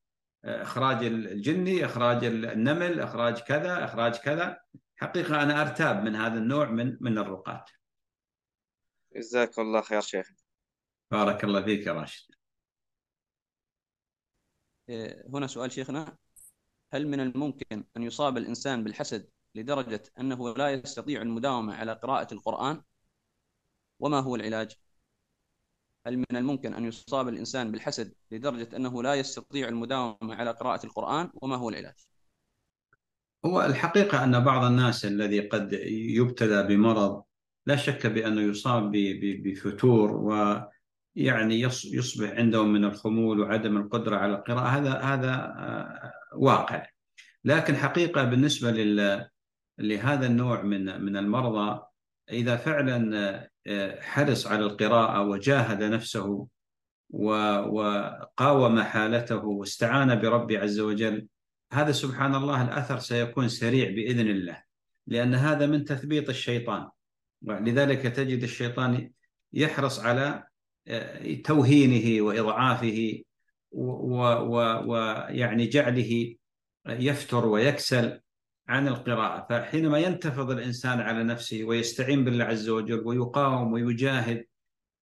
إخراج الجني إخراج النمل إخراج كذا إخراج كذا. حقيقة أنا أرتاب من هذا النوع من من الرقاة جزاك الله خير شيخ. بارك الله فيك يا راشد. هنا سؤال شيخنا. هل من الممكن أن يصاب الإنسان بالحسد لدرجة أنه لا يستطيع المداومة على قراءة القرآن؟ وما هو العلاج؟ هل من الممكن أن يصاب الإنسان بالحسد لدرجة أنه لا يستطيع المداومة على قراءة القرآن؟ وما هو العلاج؟ هو الحقيقة أن بعض الناس الذي قد يبتلى بمرض لا شك بأنه يصاب بفتور ويعني يصبح عنده من الخمول وعدم القدرة على القراءة. هذا هذا واقع. لكن حقيقة بالنسبة لهذا النوع من من المرضى إذا فعلا حرص على القراءة وجاهد نفسه وقاوم حالته واستعان بربي عز وجل هذا سبحان الله الأثر سيكون سريع بإذن الله لأن هذا من تثبيط الشيطان. لذلك تجد الشيطان يحرص على آه، توهينه وإضعافه ويعني جعله يفتر ويكسل عن القراءة. فحينما ينتفض الإنسان على نفسه ويستعين بالله عز وجل ويقاوم ويجاهد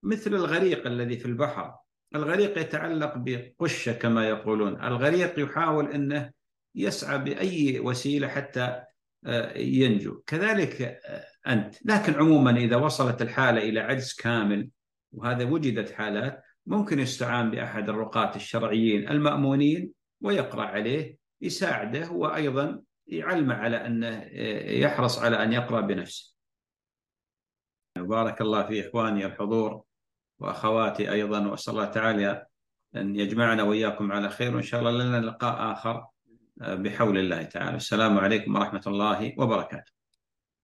مثل الغريق الذي في البحر. الغريق يتعلق بقشة كما يقولون. الغريق يحاول أنه يسعى بأي وسيلة حتى آه، ينجو. كذلك آه، أنت. لكن عموما إذا وصلت الحالة إلى عجز كامل وهذا وجدت حالات ممكن يستعان بأحد الرقاة الشرعيين المأمونين ويقرأ عليه يساعده وأيضا يعلم على أنه آه، يحرص على أن يقرأ بنفسه. بارك الله في إخواني الحضور وأخواتي أيضا وأسأل الله تعالى أن يجمعنا وإياكم على خير وإن شاء الله لنا لقاء آخر. بحول الله تعالى. السلام عليكم ورحمة الله وبركاته.